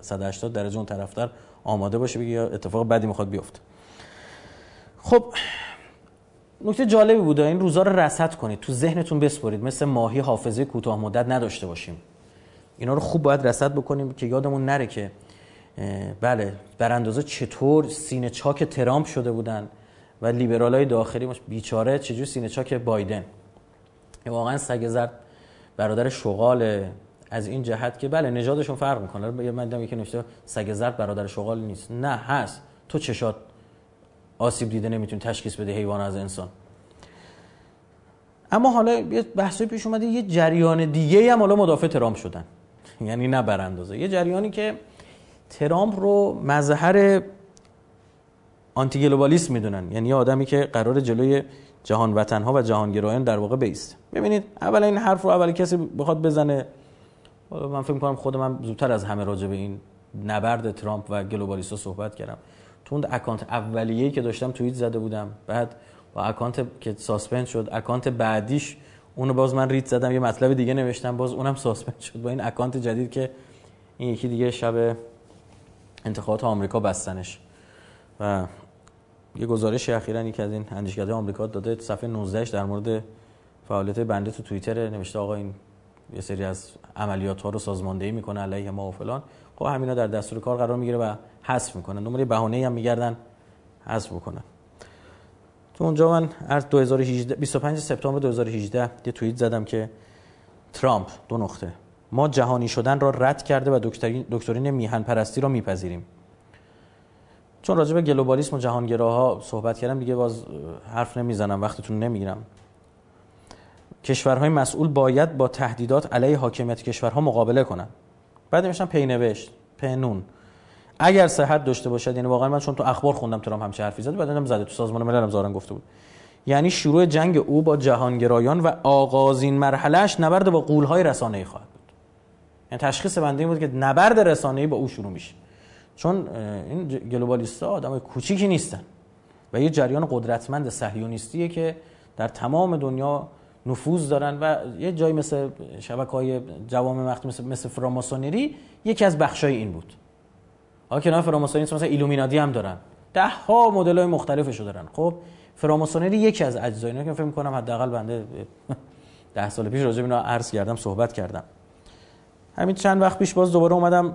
180 درجه اون طرفدار آماده باشه بگی یا اتفاق بدی می‌خواد بیفته. خب نکته جالبی بوده این روزا رو رصد کنید تو ذهنتون بسپرید. مثل ماهی حافظه کوتاه مدت نداشته باشیم. اینا رو خوب باید رصد بکنیم که یادمون نره که بله براندازه چطور سینه چاک ترامپ شده بودن و لیبرال داخلی بیچاره چجور سینه چاک بایدن. واقعا سگ زرد برادر شغال از این جهت که بله نژادشون فرق می‌کنه. من دیدم یکی نوشته سگ زرد برادر شغال نیست. نه هست. تو چشات آسیب دیده نمی‌تونی تشخیص بده حیوان از انسان. اما حالا یه بحثی پیش اومده یه جریان دیگه هم حالا مدافع ترامپ شدن. [LAUGHS] یعنی نه براندازه یه جریانی که ترامپ رو مظهر آنتی گلوبالیسم می‌دونن. یعنی آدمی که قرار جلوی جهان وطن ها و جهانگرایان در واقع بیست. ببینید اول این حرف رو اول کسی بخواد بزنه. من فکر کنم خود من زودتر از همه راجع به این نبرد ترامپ و globalist ا صحبت کردم. تو اون account اولیه‌ای که داشتم توییت زده بودم بعد با account که suspend شد account بعدیش اونو باز من ریت زدم یه مطلب دیگه نوشتم باز اونم suspend شد با این account جدید که این یکی دیگه شب انتخابات آمریکا بستنش. و یه گزارش اخیرا یکی از این اندیشکده آمریکا داده صفحه 19 در مورد فعالیت بنده تو توییتر نوشته آقا این یه سری از عملیات ها رو سازماندهی می‌کنه علیه ما و فلان. خب همینا در دستور کار قرار می‌گیره و حذف می‌کنن دنبال بهانه‌ای هم میگردن حذف بکنن. تو اونجا من از 2018 25 سپتامبر 2018 یه توییت زدم که ترامپ دو نقطه. ما جهانی شدن را رد کرده و دکترین دکترین میهن پرستی را میپذیریم. چون راجع به گلوبالیسم و جهانگراها صحبت کردم دیگه باز حرف نمی‌زنم وقتتون نمی‌گیرم. کشورهای مسئول باید با تهدیدات علیه حاکمیت کشورها مقابله کنند بعد نوشتم پینوشت پنون اگر صحت داشته باشد یعنی واقعا من چون تو اخبار خوندم ترامپ همچه حرفی زد بعدم زده تو سازمان ملل هم زارن گفته بود. یعنی شروع جنگ او با جهانگرایان و آغازین مرحلهش نبرد با قولهای رسانه‌ای خواهد بود. یعنی تشخیص بنده این بود که نبرد رسانه‌ای با او شروع میشه. چون این گلوبالیست‌ها آدمای کوچیکی نیستن. و یه جریان قدرتمند صهیونیستیه که در تمام دنیا نفوذ دارن و یه جایی مثل شبکه های جوام وقت مثل, مثل فراماسونری یکی از بخشای این بود. حالا کنار فراماسونری مثلا ایلومینادی هم دارن. ده ها مدل های مختلفشو دارن. خب فراماسونری یکی از اجزای اینا که فکر کنم حداقل بنده [LAUGHS] ده سال پیش راجع به اینا عرض کردم صحبت کردم. همین چند وقت پیش باز دوباره اومدم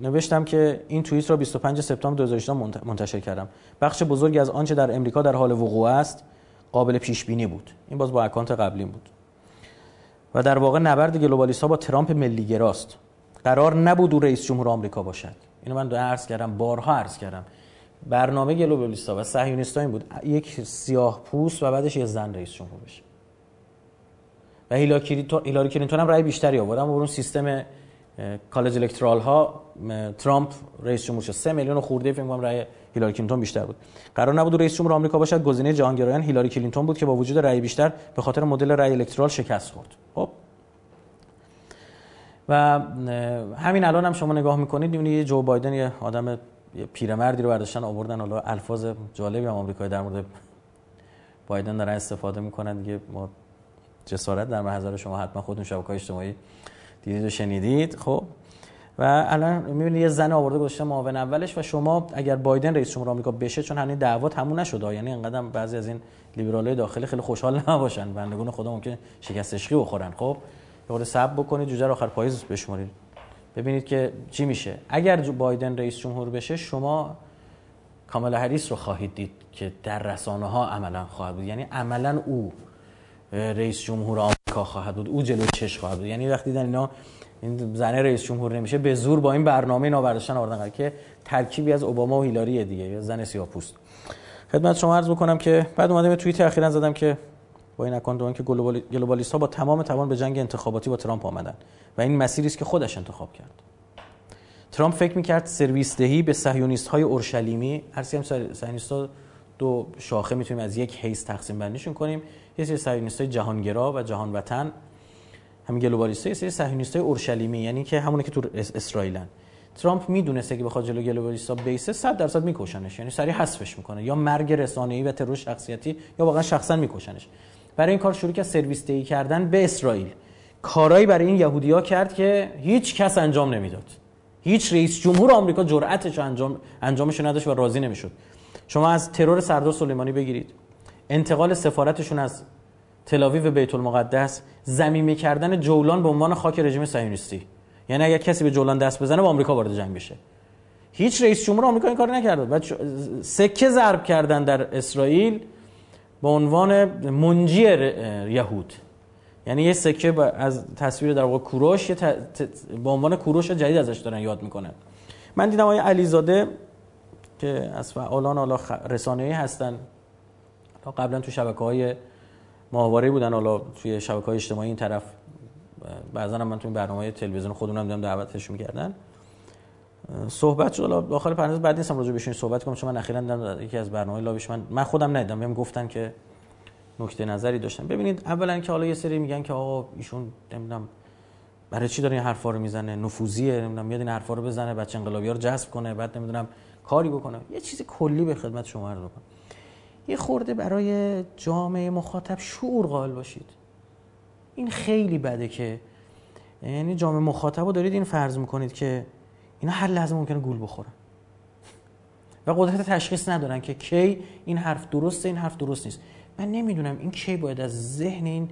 نوشتم که این توییت را 25 سپتامبر 2018 منتشر کردم. بخش بزرگی از آنچه در امریکا در حال وقوع است قابل پیش بینی بود. این باز با اکانت قبلی بود. و در واقع نبرد گلوبالیست ها با ترامپ ملی گراست. قرار نبود او رئیس جمهور آمریکا باشد. اینو من عرض کردم بارها عرض کردم. برنامه globalist ا و صهیونیستا این بود. یک سیاه پوست و بعدش یه زن رئیس جمهور بشه. و هیلاری کلینتون هم رأی بیشتری آورد. اما اون سیستم college electoral ها ترامپ رئیس جمهور شد. 3 میلیون خورده فکر کنم رأی هیلاری کلینتون بیشتر بود. قرار نبود رئیس جمهور آمریکا باشد گزینه جهانگرایان هیلاری کلینتون بود که با وجود رأی بیشتر به خاطر مدل رأی electoral شکست خورد. خب. و همین الان هم شما نگاه می‌کنید می‌بینید یه جو بایدن یه آدم پیرمردی رو برداشتن آوردن حالا الفاظ جالبی هم آمریکایی در مورد بایدن دارن استفاده می‌کنن. دیگه ما جسارت در محضر شما حتما خودتون شبکه‌های اجتماعی دیدید و شنیدید. خب. و الان می‌بینید یه زن آورده گذاشته معاون اولش و شما اگر بایدن رئیس جمهور آمریکا بشه چون هنوز دعوا تموم نشده. یعنی اینقدر بعضی از این لیبرالای داخلی خیلی خوشحال نباشن. بندگان خدا ممکن شکست عشقی بخورن. خب یه صبر بکنید جوجه آخر پاییز بشمارید. ببینید که چی میشه. اگر بایدن رئیس جمهور بشه شما کاملا هریس رو خواهید دید که در رسانه ها عملا خواهد بود. یعنی عملا او رئیس جمهور آمریکا خواهد بود. او جلو چش خواهد بود. یعنی وقتی دیدن اینا این زنه رئیس جمهور نمیشه به زور با این برنامه اینا برداشتن آوردن. که ترکیبی از اوباما و هیلاری دیگه یا زن سیاه‌پوست خدمت شما عرض بکنم که بعد اومدم توییت اخیرا زدم که با این account که globalist ها با تمام توان به جنگ انتخاباتی با ترامپ آمدن و این مسیری است که خودش انتخاب کرد. ترامپ فکر می‌کرد سرویس دهی به صهیونیست های اورشلیمی هر سیم صهیونیست دو شاخه می‌تونیم از یک حیث تقسیم بندیشون کنیم. یه سری صهیونیست های جهانگرا و جهان وطن همین globalist یه سری صهیونیست های اورشلیمی یعنی که همونه که تو اسرائیلن. ترامپ می‌دونسته که بخواد جلو globalist ا بیسه 100 درصد میکشنش. یعنی سریع حذفش می‌کنه. یا مرگ رسانه‌ای و ترور شخصیتی یا واقعا شخصا میکشنش. برای این کار شروع کرد سرویس دهی کردن به اسرائیل. کارایی برای این یهودیا کرد که هیچ کس انجام نمی‌داد. هیچ رئیس جمهور آمریکا جرأتش انجام انجامش نداشت و راضی نمی‌شد. شما از ترور سردار سلیمانی بگیرید. انتقال سفارتشون از تل آویو به بیت المقدس زمینه کردن جولان به عنوان خاک رژیم صهیونیستی یعنی اگر کسی به جولان دست بزنه با آمریکا وارد جنگ بشه. هیچ رئیس جمهور آمریکا این کار نکرده بعد سکه ضرب کردن در اسرائیل به عنوان منجی یهود. یعنی یه سکه از تصویر در واقع کوروش به عنوان کوروش جدید ازش دارن یاد می‌کنن. من دیدم آقای علیزاده که از فعالان حالا رسانه‌ای هستن. تا قبلا تو شبکه های ماهواره بودن. حالا توی شبکه های اجتماعی این طرف بعضا هم من توی برنامه تلویزیون خودمون دیدم دعوتش می‌کردن. صحبت شد. داخل پرانتز بعد نیستم راجع بهشون صحبت کنم چون من اخیراً دیدم یکی از برنامه لابیش من من خودم ندیدم. بهم گفتن که نکته نظری داشتن. ببینید اولا که حالا یه سری میگن که آقا ایشون نمی‌دونم برای چی داره این حرفا رو می‌زنه؟ نفوذیه نمی‌دونم میاد این حرفا رو بزنه بچه انقلابی رو جذب کنه بعد نمی‌دونم کاری بکنه. یه چیز کلی به خدمت شما عرض یه خورده برای جامعه مخاطب شعور قائل باشید. این خیلی بده که یعنی جامعه مخاطب رو دارید این فرض می‌کنید که اینا هر لحظه ممکنه گول بخورن. [LAUGHS] و قدرت تشخیص ندارن که کی این حرف درسته این حرف درست نیست. من نمی‌دونم این کی باید از ذهن این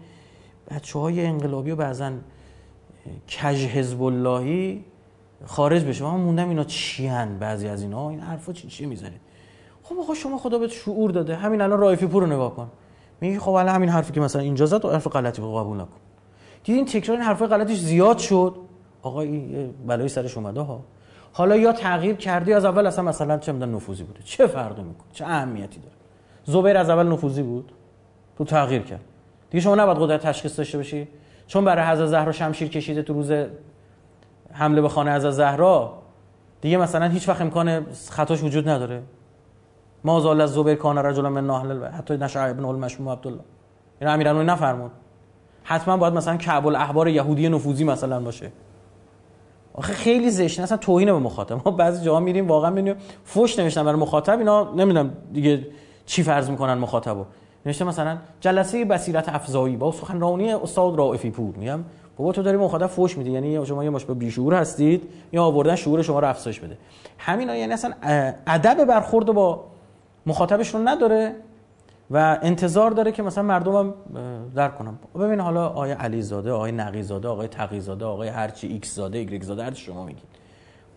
بچه های انقلابی و بعضا کج حزب اللهی خارج بشه. من موندم اینا چی بعضی از اینا این حرفا چی چی می‌زنید خب آقا شما خدا بهت شعور داده. همین الان رایفی پور رو نگاه کن. میگی خب الان همین حرفی که مثلا اینجا زد و حرف غلطی قبول نکن. دیدین تکرار این حرفای غلطش زیاد شد؟ آقا این بلایی سرش اومده ها. حالا یا تغییر کردی از اول اصلا مثلا چه میدن نفوذی بوده. چه فرقی می‌کنه؟ چه اهمیتی داره؟ زبیر از اول نفوذی بود؟ تو تغییر کرد. دیگه شما نباید قدرت تشخیص داشته باشی. چون برای حضرت زهرا شمشیر کشیده تو روز حمله به خانه حضرت زهرا دیگه مثلا هیچ وقت امکان خطاش وجود نداره. ما زال از زبیر کان رجل من ناهل حتی نشع ابن المشموم عبدالله. این امیرالمومنین نفرمود. حتما باید مثلا کعب الاحبار یهودی نفوذی مثلا باشه. آخه خیلی زشت اصلا توهین به مخاطب. ما بعضی جاها میریم واقعا می‌بینیم فوش نوشتن برای مخاطب. اینا نمی‌دونم دیگه چی فرض می‌کنن مخاطبو. نوشته مثلا جلسه بصیرت افزایی. با سخنرانی استاد رائفی پور. میگم بابا تو داری مخاطب فوش میدی. یعنی شما یه مش به بیشعور هستید یا آوردن شعور شما رو افزایش بده. همینا یعنی اصلا ادب برخورد با مخاطبش رو نداره و انتظار داره که مثلا مردمم درک کنن. ببین حالا آقای علیزاده آقای نقیزاده آقای تقیزاده آقای هرچی ایکس زاده ایگرگ زاده هر شما میگید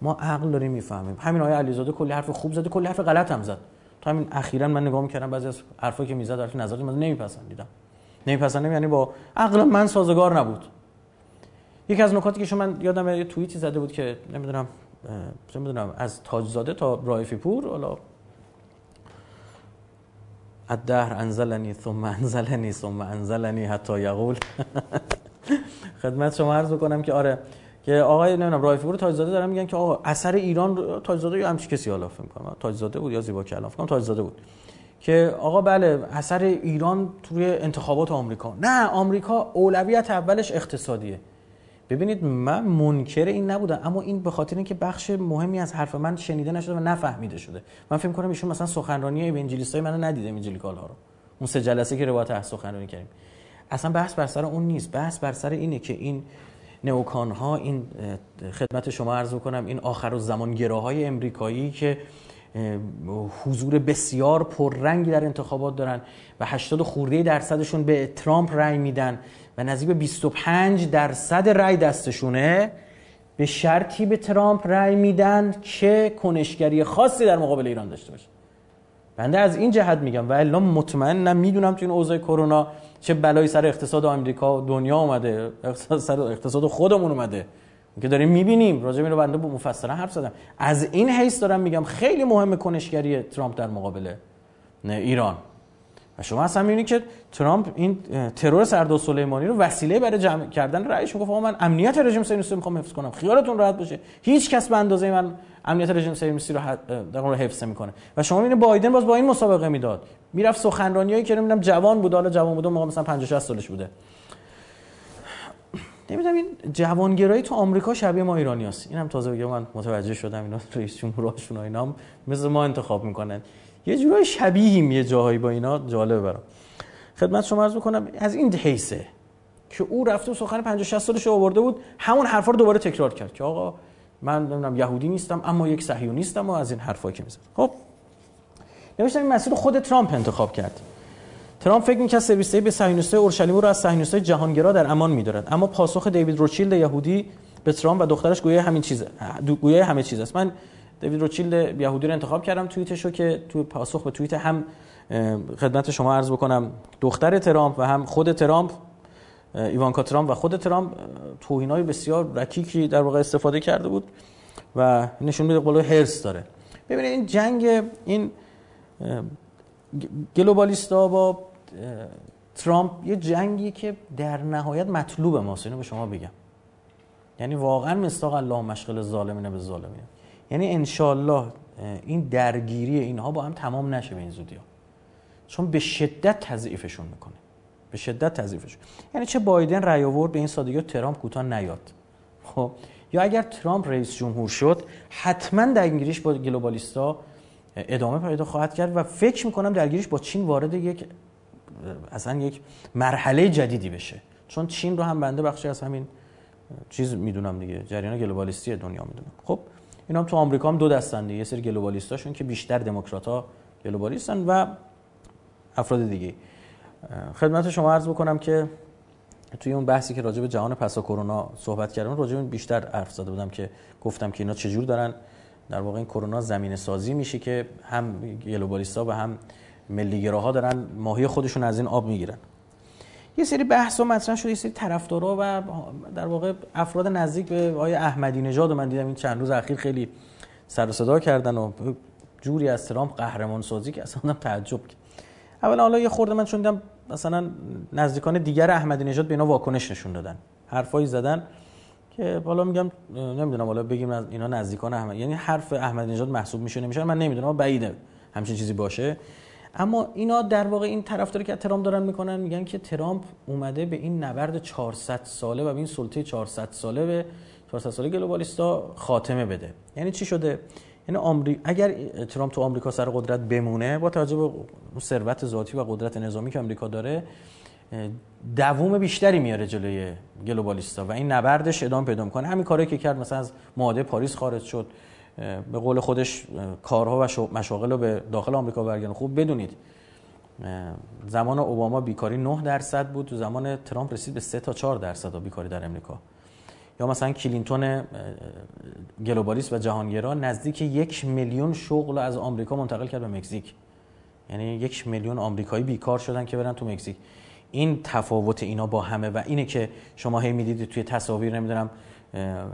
ما عقل داریم می‌فهمیم. همین آقای علیزاده کلی حرف خوب زده کلی حرف غلط هم زد. تا همین اخیرا من نگاه می‌کردم بعضی از حرفایی که می‌زد حرف نظری من نمیپسندیدم. نمیپسندم یعنی با عقل من سازگار نبود. یکی از نکاتی که شما من یادم یه توییتی زده بود که نمی‌دونم نمی‌دونم از تاجزاده تا رایفی پور حالا الدهر انزلنی ثم انزلنی ثم انزلنی حتی یقول. [LAUGHS] خدمت شما عرض بکنم که آره که آقای نمی‌دونم رایفی رو تاجزاده دارن میگن که آقا اثر ایران تاجزاده یا همچی کسی حالا فکر کنم تاجزاده بود یا زیبا کلام فکر تاجزاده بود. که آقا بله اثر ایران توی انتخابات آمریکا. نه آمریکا اولویت اولش اقتصادیه. ببینید من منکر این نبودم اما این به خاطر اینکه بخش مهمی از حرف من شنیده نشده و نفهمیده شده. من فکر کنم ایشون مثلا سخنرانی های منو ندیده اینجیلیکال ها رو. اون سه جلسه که روایت سخنرانی کردیم. اصلا بحث بر سر اون نیست. بحث بر سر اینه که این نوکان ها این خدمت شما عرض کنم این آخر و زمان گراهای امریکایی که حضور بسیار پررنگی در انتخابات دارن و 80 خورده درصدشون به ترامپ رأی میدن. و نزدیک به 25 درصد رأی دستشونه به شرطی به ترامپ رأی میدن که کنشگری خاصی در مقابل ایران داشته باشه. بنده از این جهت میگم و الا مطمئنم می‌دونم تو این اوضاع کرونا چه بلایی سر اقتصاد آمریکا و دنیا اومده اقتصاد سر اقتصاد خودمون اومده. که داریم می‌بینیم. راجع به اینو بنده مفصلا حرف زدم. از این حیث دارم میگم خیلی مهمه کنشگری ترامپ در مقابل ایران. شما اصلا می‌بینید که ترامپ این ترور سردار سلیمانی رو وسیله برای جمع کردن رئیس می‌گفت من امنیت رژیم صهیونیستی می‌خوام حفظ کنم خیالتون راحت باشه. هیچ کس به اندازه من امنیت رژیم صهیونیستی رو در رو حفظ می‌کنه و شما می‌بینید بایدن باز با این مسابقه می‌داد. می‌رفت سخنرانیایی که نمی‌دونم جوان بود حالا جوان بود موقع مثلا 50 60 سالش بوده. نمی‌دونم این جوانگرایی تو آمریکا شبیه ما ایرانی هست این تازه بگم من متوجه شدم اینا رئیس جمهوراشون و اینا هم مثل ما انتخاب می‌کنن. یه جورای شبیهیم یه جاهایی با اینا جالبه برام. خدمت شما عرض می‌کنم از این حیثه که او رفته و سخن 50 60 سالش آورده بود همون حرفا رو دوباره تکرار کرد که آقا من نمی‌دونم یهودی نیستم اما یک صهیونیستم و از این حرفا که می‌زنه. خب نوشتم این مسئول خود ترامپ انتخاب کرد. ترامپ فکر می‌کرد سرویس‌های به صهیونیست‌های اورشلیم رو از صهیونیست‌های جهانگرا در امان می‌دارد اما پاسخ دیوید روچیلد یهودی به ترامپ و دخترش گویا همین چیزه گویا همه چیز است. من دیوید روچیلد یهودی رو انتخاب کردم توییتشو که تو پاسخ به توییت هم خدمت شما عرض بکنم دختر ترامپ و هم خود ترامپ ایوانکا ترامپ و خود ترامپ توهینای بسیار رکیکی در واقع استفاده کرده بود و نشون میده قول هرس داره. ببینید این جنگ این گلوبالیستا با ترامپ یه جنگی که در نهایت مطلوب ماست. اینو به شما بگم. یعنی واقعا مستاق الله مشغل ظالمینه به ظالمینه. یعنی انشالله این درگیری اینها با هم تمام نشه به این زودی ها. چون به شدت تضعیفشون می‌کنه. به شدت تضعیفشون. یعنی چه بایدن رأی آورد به این سادگی ترامپ کوتاه نیاد. خب یا اگر ترامپ رئیس جمهور شد حتما درگیریش با گلوبالیستا ادامه پیدا خواهد کرد و فکر می‌کنم درگیریش با چین وارد یک اصلا یک مرحله جدیدی بشه. چون چین رو هم بنده بخشی از همین چیز می‌دونم دیگه جریان گلوبالیستی دنیا می‌دونم خب اینا هم تو آمریکا هم دو دستن یه سری گلوبالیستاشون که بیشتر دموکرات‌ها گلوبالیستن و افراد دیگه. خدمت شما عرض بکنم که توی اون بحثی که راجع به جهان پسا کرونا صحبت کردم راجع به بیشتر حرف زده بودم که گفتم که اینا چجور دارن. در واقع این کرونا زمینه سازی میشه که هم گلوبالیستا و هم ملیگراها دارن ماهی خودشون از این آب می‌گیرن. یه سری بحث و مطرح شده یه سری طرفدارا و در واقع افراد نزدیک به آقای احمدی نژاد من دیدم. این چند روز اخیر خیلی سر و صدا کردن و جوری از ترامپ قهرمان سازی که اصلا تعجب کرد. اولا حالا یه خورده من چون دیدم مثلا نزدیکان دیگر احمدی نژاد به اینا واکنش نشون دادن. حرفایی زدن که حالا میگم نمی‌دونم حالا بگیم اینا نزدیکان احمد یعنی حرف احمد نژاد محسوب میشه نمیشه من نمی‌دونم بعیده. همچین چیزی باشه. اما اینا در واقع این طرفداری که ترامپ دارن می‌کنن میگن که ترامپ اومده به این نبرد 400 ساله و به این سلطه 400 ساله به 400 ساله گلوبالیستا خاتمه بده. یعنی چی شده؟ یعنی آمری... اگر ترامپ تو آمریکا سر قدرت بمونه با توجه به ثروت ذاتی و قدرت نظامی که آمریکا داره دووم بیشتری میاره جلوی گلوبالیستا و این نبردش ادامه پیدا می‌کنه. همین کاری که کرد مثلا از معاهده پاریس خارج شد. به قول خودش کارها و مشاغل رو به داخل آمریکا برگردوند. خوب بدونید. زمان اوباما بیکاری 9 درصد بود. تو زمان ترامپ رسید به 3 تا 4 درصد بیکاری در امریکا یا مثلا کلینتون globalist و جهانگرا نزدیک یک میلیون شغل از آمریکا منتقل کرد به مکزیک. یعنی یک میلیون آمریکایی بیکار شدن که برن تو مکزیک. این تفاوت اینا با همه و اینه که شما هی می‌دیدید توی تصاویر نمی‌دونم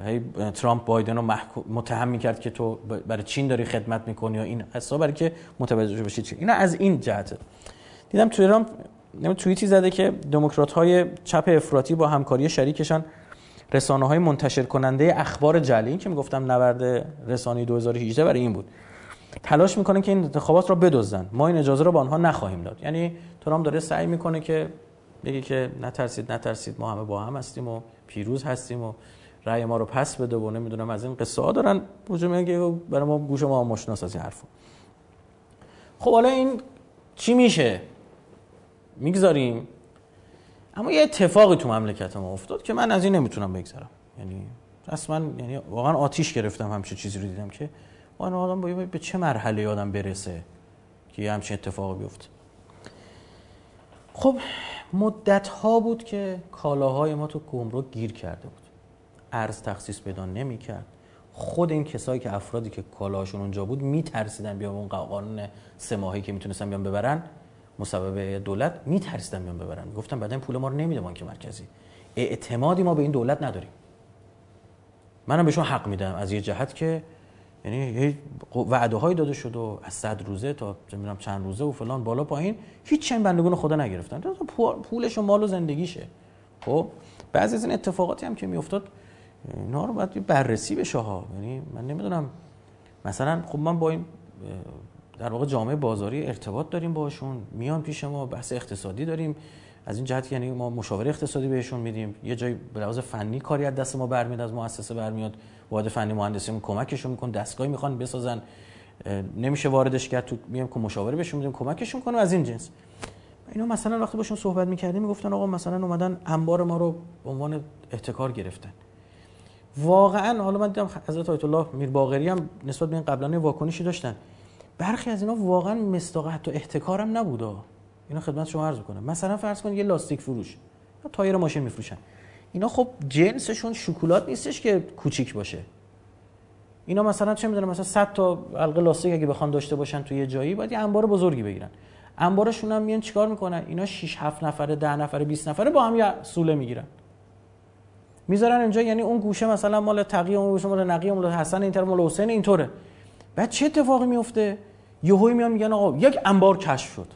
هی ترامپ بایدن رو متهم می‌کرد که تو برای چین داری خدمت می‌کنی یا این حساب برای که متوجه بشید چی. اینا از این جهته. دیدم ترامپ توییتی زده که دموکرات های چپ افراطی با همکاری شریکشان رسانه های منتشر کننده اخبار جعلی این که می‌گفتم نبرد رسانه 2018 برای این بود تلاش می‌کنه که این انتخابات را بدزدن. ما این اجازه رو به آنها نخواهیم داد. یعنی ترامپ داره سعی می‌کنه که بگه که نترسید نترسید ما همه با هم هستیم و پیروز هستیم و رأی ما رو پس بده و نمی‌دونم از این قصه ها دارن وجود میگه برای ما گوش ما مشناس از این حرفا. خب حالا این چی میشه؟ می‌گذاریم. اما یه اتفاقی تو مملکت ما افتاد که من از این نمی‌تونم بگذرم. یعنی اصلا یعنی واقعا آتیش گرفتم همچین چیزی رو دیدم که آن آدم باید به چه مرحله آدم برسه که یه همچین اتفاقی بیفته. خب مدت ها بود که کالاهای ما تو گمرک گیر کرده بود. ارز تخصیص پیدا نمی‌کرد. خود این کسایی که افرادی که کالاهاشون اونجا بود میترسیدن بیان اون قانون سه ماهی که می‌تونستن بیان ببرن؟ مسبب دولت میترسیدن بیان ببرن. گفتم بعد این پول ما رو نمیده بانک مرکزی. اعتمادی ما به این دولت نداریم. منم بهشون حق میدم. از یه جهت که یعنی وعده هایی داده شد و از صد روزه تا نمی‌دونم چند روزه و فلان بالا پایین هیچ چند بندگون خدا نگرفتن. پولش و مال و زندگیشه. خب بعضی از این اتفاقاتی هم که میافتاد اینا رو باید بررسی بشه ها یعنی من نمی‌دونم مثلا خب من با این در واقع جامعه بازاری ارتباط داریم باشون میان پیش ما بحث اقتصادی داریم. از این جهت یعنی ما مشاوره اقتصادی بهشون میدیم. یه جایی به لحاظ فنی کاری از دست ما برمیاد از مؤسسه برمیاد واحد فنی مهندسی کمکشون میکن دستگاهی می‌خوان بسازن. نمیشه واردش کرد تو میام که مشاوره بهشون میدیم کمکشون کنه از این جنس. اینا مثلا وقتی باشون صحبت می‌کردیم می‌گفتن آقا مثلا اومدن انبار ما رو به عنوان احتکار گرفتن. واقعا حالا من دیدم حضرت آیت الله میر باقری هم نسبت به این قبلا واکنشی داشتن. برخی از اینا واقعا مستاق حتی احتکارم نبوده اینا خدمت شما عرض کنم مثلا فرض کنید یه لاستیک فروش. تایر ماشین میفروشن. اینا خب جنسشون شکلات نیستش که کوچیک باشه. اینا مثلا چه می‌دونم مثلا 100 تا حلقه لاستیک اگه بخوان داشته باشن توی یه جایی باید یه انبار بزرگی بگیرن. انبارشون هم میان چیکار می‌کنن؟ اینا 6 7 نفره 10 نفره 20 نفره با هم یه سوله می‌گیرن. می‌ذارن اینجا یعنی اون گوشه مثلا مال تقی اون گوشه مال نقی مال حسن اینطور مال حسین اینطوره. بعد چه اتفاقی میفته یهویی میان میگن آقا یک انبار کشف شد.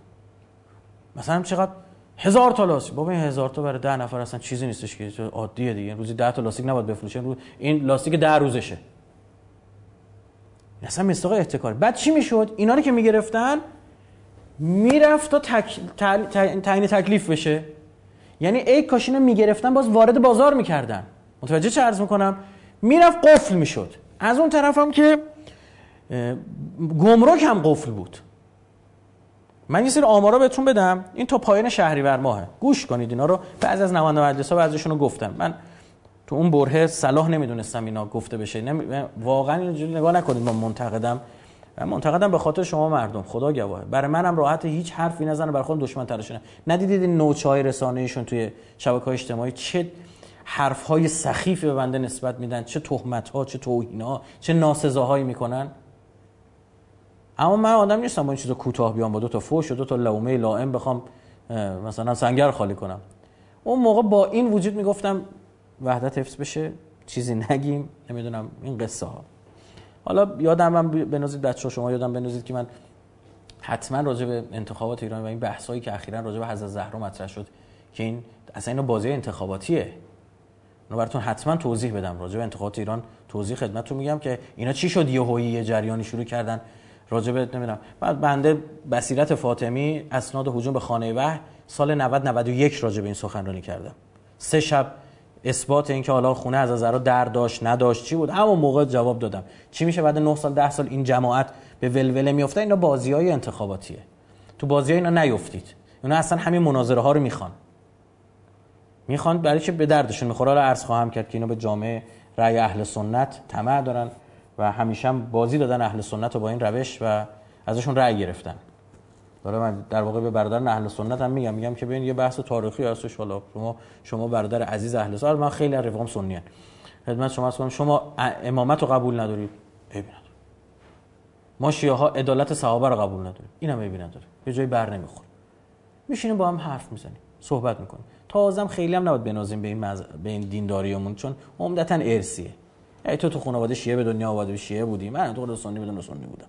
مثلا چقدر هزار تا لاستیک. بابا این هزار تا برای ده نفر اصلا چیزی نیستش که عادیه دیگه. روزی 10 تا لاستیک نباید بفروشه. این لاستیک ده روزشه. اصلا مستاق احتکار. بعد چی می‌شد؟ اینا رو که می‌گرفتن می‌رفت تا تک... تعیین تکلیف بشه. یعنی ای کاشینو می‌گرفتن باز وارد بازار می‌کردن. متوجه چه عرض می‌کنم؟ می‌رفت قفل می‌شد. از اون طرف هم که گمرک هم قفل بود. من یه سری آمارا بهتون بدم. این تا پایان شهریور ماهه. گوش کنید اینا رو. بعضی از نماینده مجلس ها بعضیشون رو گفتم من تو اون بره صلاح نمی‌دونستم اینا گفته بشه. نمی... واقعا اینجوری نگاه نکنید من منتقدم. من منتقدم به خاطر شما مردم خدا گواهه برای منم راحت هیچ حرفی نزنه برای خود دشمن ترشونه ندیدید این نوچهای رسانه ایشون توی شبکه‌های اجتماعی چه حرف های سخیفی به بنده نسبت میدن؟ چه تهمت ها چه توهین ها چه ناسزاهایی می‌کنن؟ اما من آدم نیستم با این چیزا کوتاه بیام با دو تا فوش و دو تا لومه لائم بخوام مثلا سنگر خالی کنم. اون موقع با این وجود می‌گفتم وحدت حفظ بشه چیزی نگیم نمی‌دونم این قصه ها حالا یادم من بنوزید بچه شما یادم بنوزید که من حتما راجع به انتخابات ایران و این بحثایی که اخیرا راجع به حضرت زهرا مطرح شد که این اصلا اینو بازی انتخاباتیه. اونو براتون حتما توضیح بدم راجع به انتخابات ایران. توضیح خدمتتون میگم که اینا چی شد یهویی یه جریانی شروع کردن؟ راجع به نمی‌دونم. بعد بنده بصیرت فاطمی اسناد هجوم به خانه وحی سال 90 91 راجع به این سخنرانی کردم. سه شب اثبات اینکه حالا خونه از نظر در داشت نداشت چی بود؟ همون موقع جواب دادم. چی میشه بعد 9 سال 10 سال این جماعت به ولوله میفته اینا بازی های انتخاباتیه. تو بازی اینا نیفتید. اونا اصلا همین مناظره ها رو می‌خوان. می‌خوان برای که به دردشون می‌خوره؟ حالا عرض خواهم کرد که اینا به جامعه رأی اهل سنت طمع دارن و همیشه هم بازی دادن اهل سنت رو با این روش و ازشون رأی گرفتن. داره من در واقع به برادر اهل سنت هم میگم میگم که ببین یه بحث تاریخی هستش حالا شما شما برادر عزیز اهل سنت. من خیلی از رفقام سنی ان خدمت شما هستم شما امامت رو قبول ندارید؟ عیبی نداره ما شیعه ها عدالت صحابه رو قبول نداریم. اینم عیبی نداره یه جایی بر نمی‌خوره. میشینیم با هم حرف می‌زنیم صحبت می‌کنیم. تازم خیلی هم نباید بنازیم به این مز... به این دینداریمون چون عمدتا ارسیه ای تو تو خانواده شیعه به دنیا آمده شیعه بودی. من تو سنی بدون سنی بودم.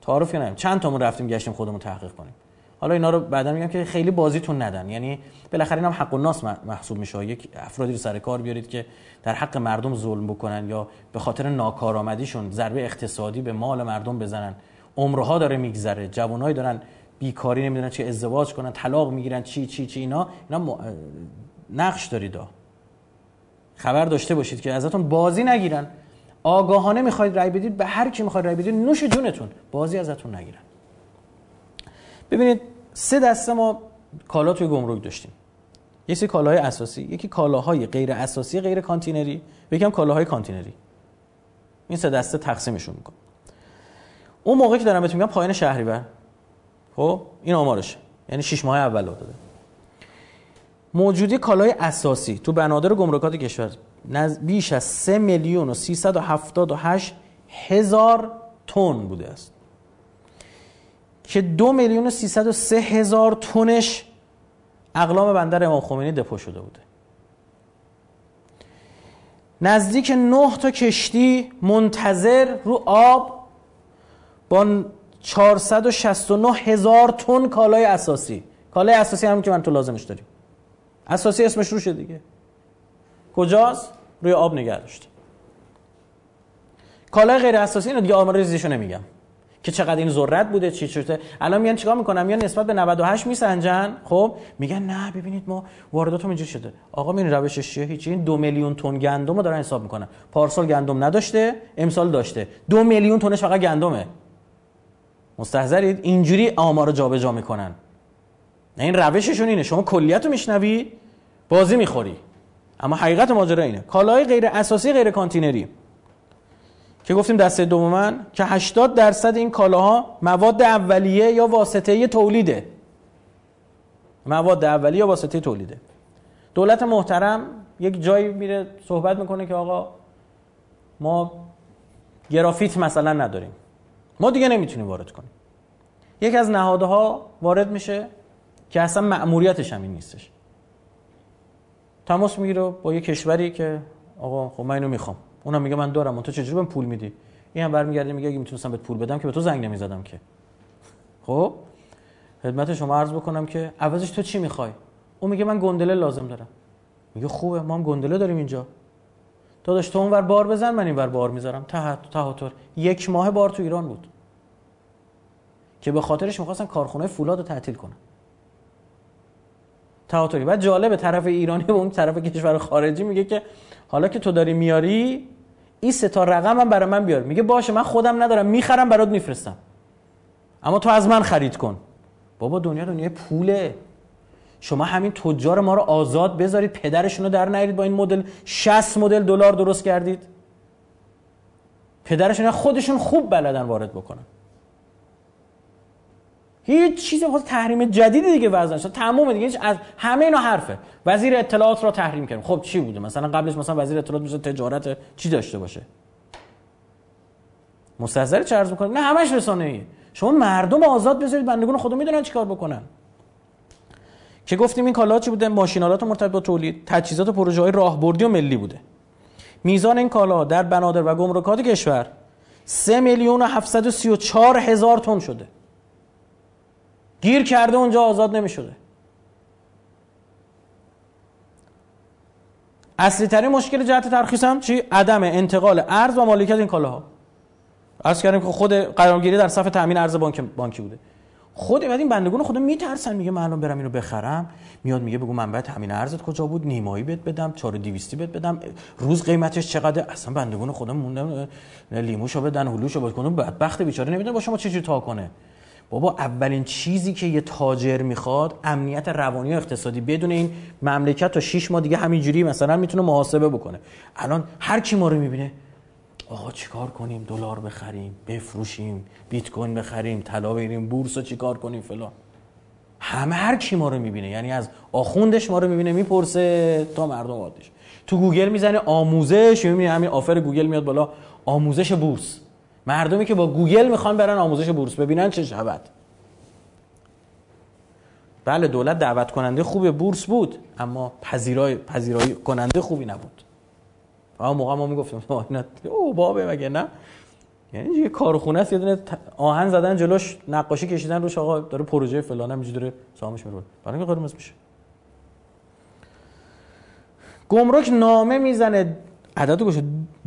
تعارف کنیم چند تامون رفتیم گشتیم خودمون تحقیق کنیم. حالا اینا رو بعدا میگم که خیلی بازیتون ندن. یعنی بالاخره اینم حق الناس محسوب میشه. یک افرادی رو سر کار بیارید که در حق مردم ظلم بکنن یا به خاطر ناکارآمدیشون ضربه اقتصادی به مال مردم بزنن. عمرها داره میگذره. جوانایی دارن بیکاری نمی‌دونن چه ازدواج کنن طلاق می‌گیرن چی چی چی اینا. اینا نقش دارید خبر داشته باشید که ازتون بازی نگیرن. آگاهانه می‌خواید رای بدید به هر کی می‌خواید رای بدید نوش جونتون. بازی ازتون نگیرن. ببینید سه دسته ما کالا توی گمرک داشتیم. یه سری کالاهای اساسی یکی کالاهای غیر اساسی غیر کانتینری و یکی هم کالاهای کانتینری. این سه دسته تقسیمشون می‌کنم اون موقعی که دارم بهتون میگم پایان شهریور. خب این آمارشه. یعنی 6 ماه اول داده. موجودی کالای اساسی تو بنادر گمرکات کشور. بیش از 3 میلیون و 378 هزار تن بوده است. که دو میلیون و 303 هزار تنش اقلام بندر امام خمینی دپو شده بوده. نزدیک 9 تا کشتی منتظر رو آب با 469 هزار تن کالای اساسی. کالای اساسی همین که من تو لازمش داریم. اساسی اسمش روشه دیگه. کجاست؟ روی آب نگه داشته کالای غیر اساسی اینو دیگه آمار ریزیشو نمیگم. که چقدر این ذرت بوده چی شده. الان میان چیکار می‌کنن؟ میان نسبت به 98 میسنجن. خب؟ میگن نه ببینید ما واردات اینجوری شده. آقا این روشش چیه؟ هیچ این دو میلیون تن گندم رو دارن حساب می‌کنن. پارسال گندم نداشته امسال داشته. دو میلیون تنش فقط گندمه. مستحضرید؟ اینجوری آمار رو جابجا می‌کنن. نه این روششون اینه. شما کلیت رو میشنوی بازی می‌خوری. اما حقیقت ماجرا اینه. کالای غیر اساسی غیر کانتینری. که گفتیم دسته دوما که 80 درصد این کالاها مواد اولیه یا واسطه تولیده. مواد اولیه یا واسطه تولیده. دولت محترم یک جایی میره صحبت می‌کنه که آقا ما گرافیت مثلا نداریم. ما دیگه نمی‌تونیم وارد کنیم. یک از نهادها وارد میشه که اصلا مأموریتش همین نیستش. تماس می‌گیره با یه کشوری که آقا خب من اینو می‌خوام. اونم میگه من دارم. تو چجوری بهم پول میدی؟ این هم برمیگرده میگه اگه می‌تونستم بهت پول بدم که به تو زنگ نمی‌زدم که. خب؟ خدمت شما عرض بکنم که عوضش تو چی می‌خوای؟ اون میگه من گندله لازم دارم. میگه خوبه ما هم گندله داریم اینجا. تو داشت تو اونور بار بزن من اینور بار می‌ذارم. تحت تهاتر. یک ماه بار تو ایران بود. که به خاطرش می‌خواستن کارخونه فولاد رو تعطیل کنن. تهاتری بعد جالبه طرف ایرانی و اون طرف کشور خارجی میگه که حالا که تو داری میاری این سه تا رقم هم برای من بیار. میگه باشه من خودم ندارم. می‌خرم برات میفرستم. اما تو از من خرید کن. بابا دنیا دنیا پوله. شما همین تجار ما رو آزاد بذارید پدرشون رو در نیارید با این مدل. 60 مدل دلار درست کردید. پدرشون خودشون خوب بلدن وارد بکنن. هیچ چیزی خود تحریم جدیدی دیگه وضع نشد. تمام دیگه از همه اینا حرفه. وزیر اطلاعات رو تحریم کردیم. خب چی بوده؟ مثلا قبلش مثلا وزیر اطلاعات میشه تجارت چی داشته باشه؟ مستحضر چه عرض می‌کنه نه همش رسانه ای شما مردم آزاد بذارید بندگان خدا می‌دونن چیکار بکنن. که گفتیم این کالا چی بوده؟ ماشینالات مرتبط با تولید تجهیزات و پروژه های راهبردی و ملی بوده. میزان این کالا در بنادر و گمرکات کشور 3 میلیون و 734 هزار تن شده. گیر کرده اونجا آزاد نمی شده اصلی ترین مشکل جهت ترخیص هم چی؟ عدم انتقال ارز و مالکیت این کالاها. عرض کردیم که خود قرارگیری در صف تامین ارز بانک بانکی بوده. خود بعد این بندگان خدا میترسن میگه من الان برم اینو بخرم. میاد میگه بگو منبع تامین ارزت کجا بود؟ نیمایی بهت بدم 4200 بهت بدم. روز قیمتش چقدر؟ اصلا بندگان خدا موندن لیموشو بدن هلوشو بدن. بدبخت بیچاره نمی‌دونه با شما چجوری تا کنه. بابا اولین چیزی که یه تاجر می‌خواد امنیت روانی و اقتصادی. بدون این مملکت تا 6 ماه دیگه همینجوری مثلا می‌تونه محاسبه بکنه. الان هر کی ما رو می‌بینه آقا چیکار کنیم؟ دلار بخریم بفروشیم بیت کوین بخریم طلا بگیریم بورس رو چیکار کنیم؟ فلان. همه هر کی ما رو می‌بینه. یعنی از آخوندش ما رو می‌بینه می‌پرسه تا مردم عادیش. تو گوگل می‌زنه آموزش می‌بینی همین offer گوگل میاد بالا آموزش بورس. مردمی که با گوگل می‌خوان برن آموزش بورس ببینن چه شود. بله دولت دعوت کننده خوب بورس بود اما پذیرای پذیرایی کننده خوبی نبود. اما موقع ما می‌گفتیم او بابه مگه نه؟ یعنی یه کارخونه است یه دونه آهن زدن جلوش نقاشی کشیدن روش آقا داره پروژه فلان هم داره سامش میره برای قرمز میشه گمرک نامه می‌زنه. عدد گوشه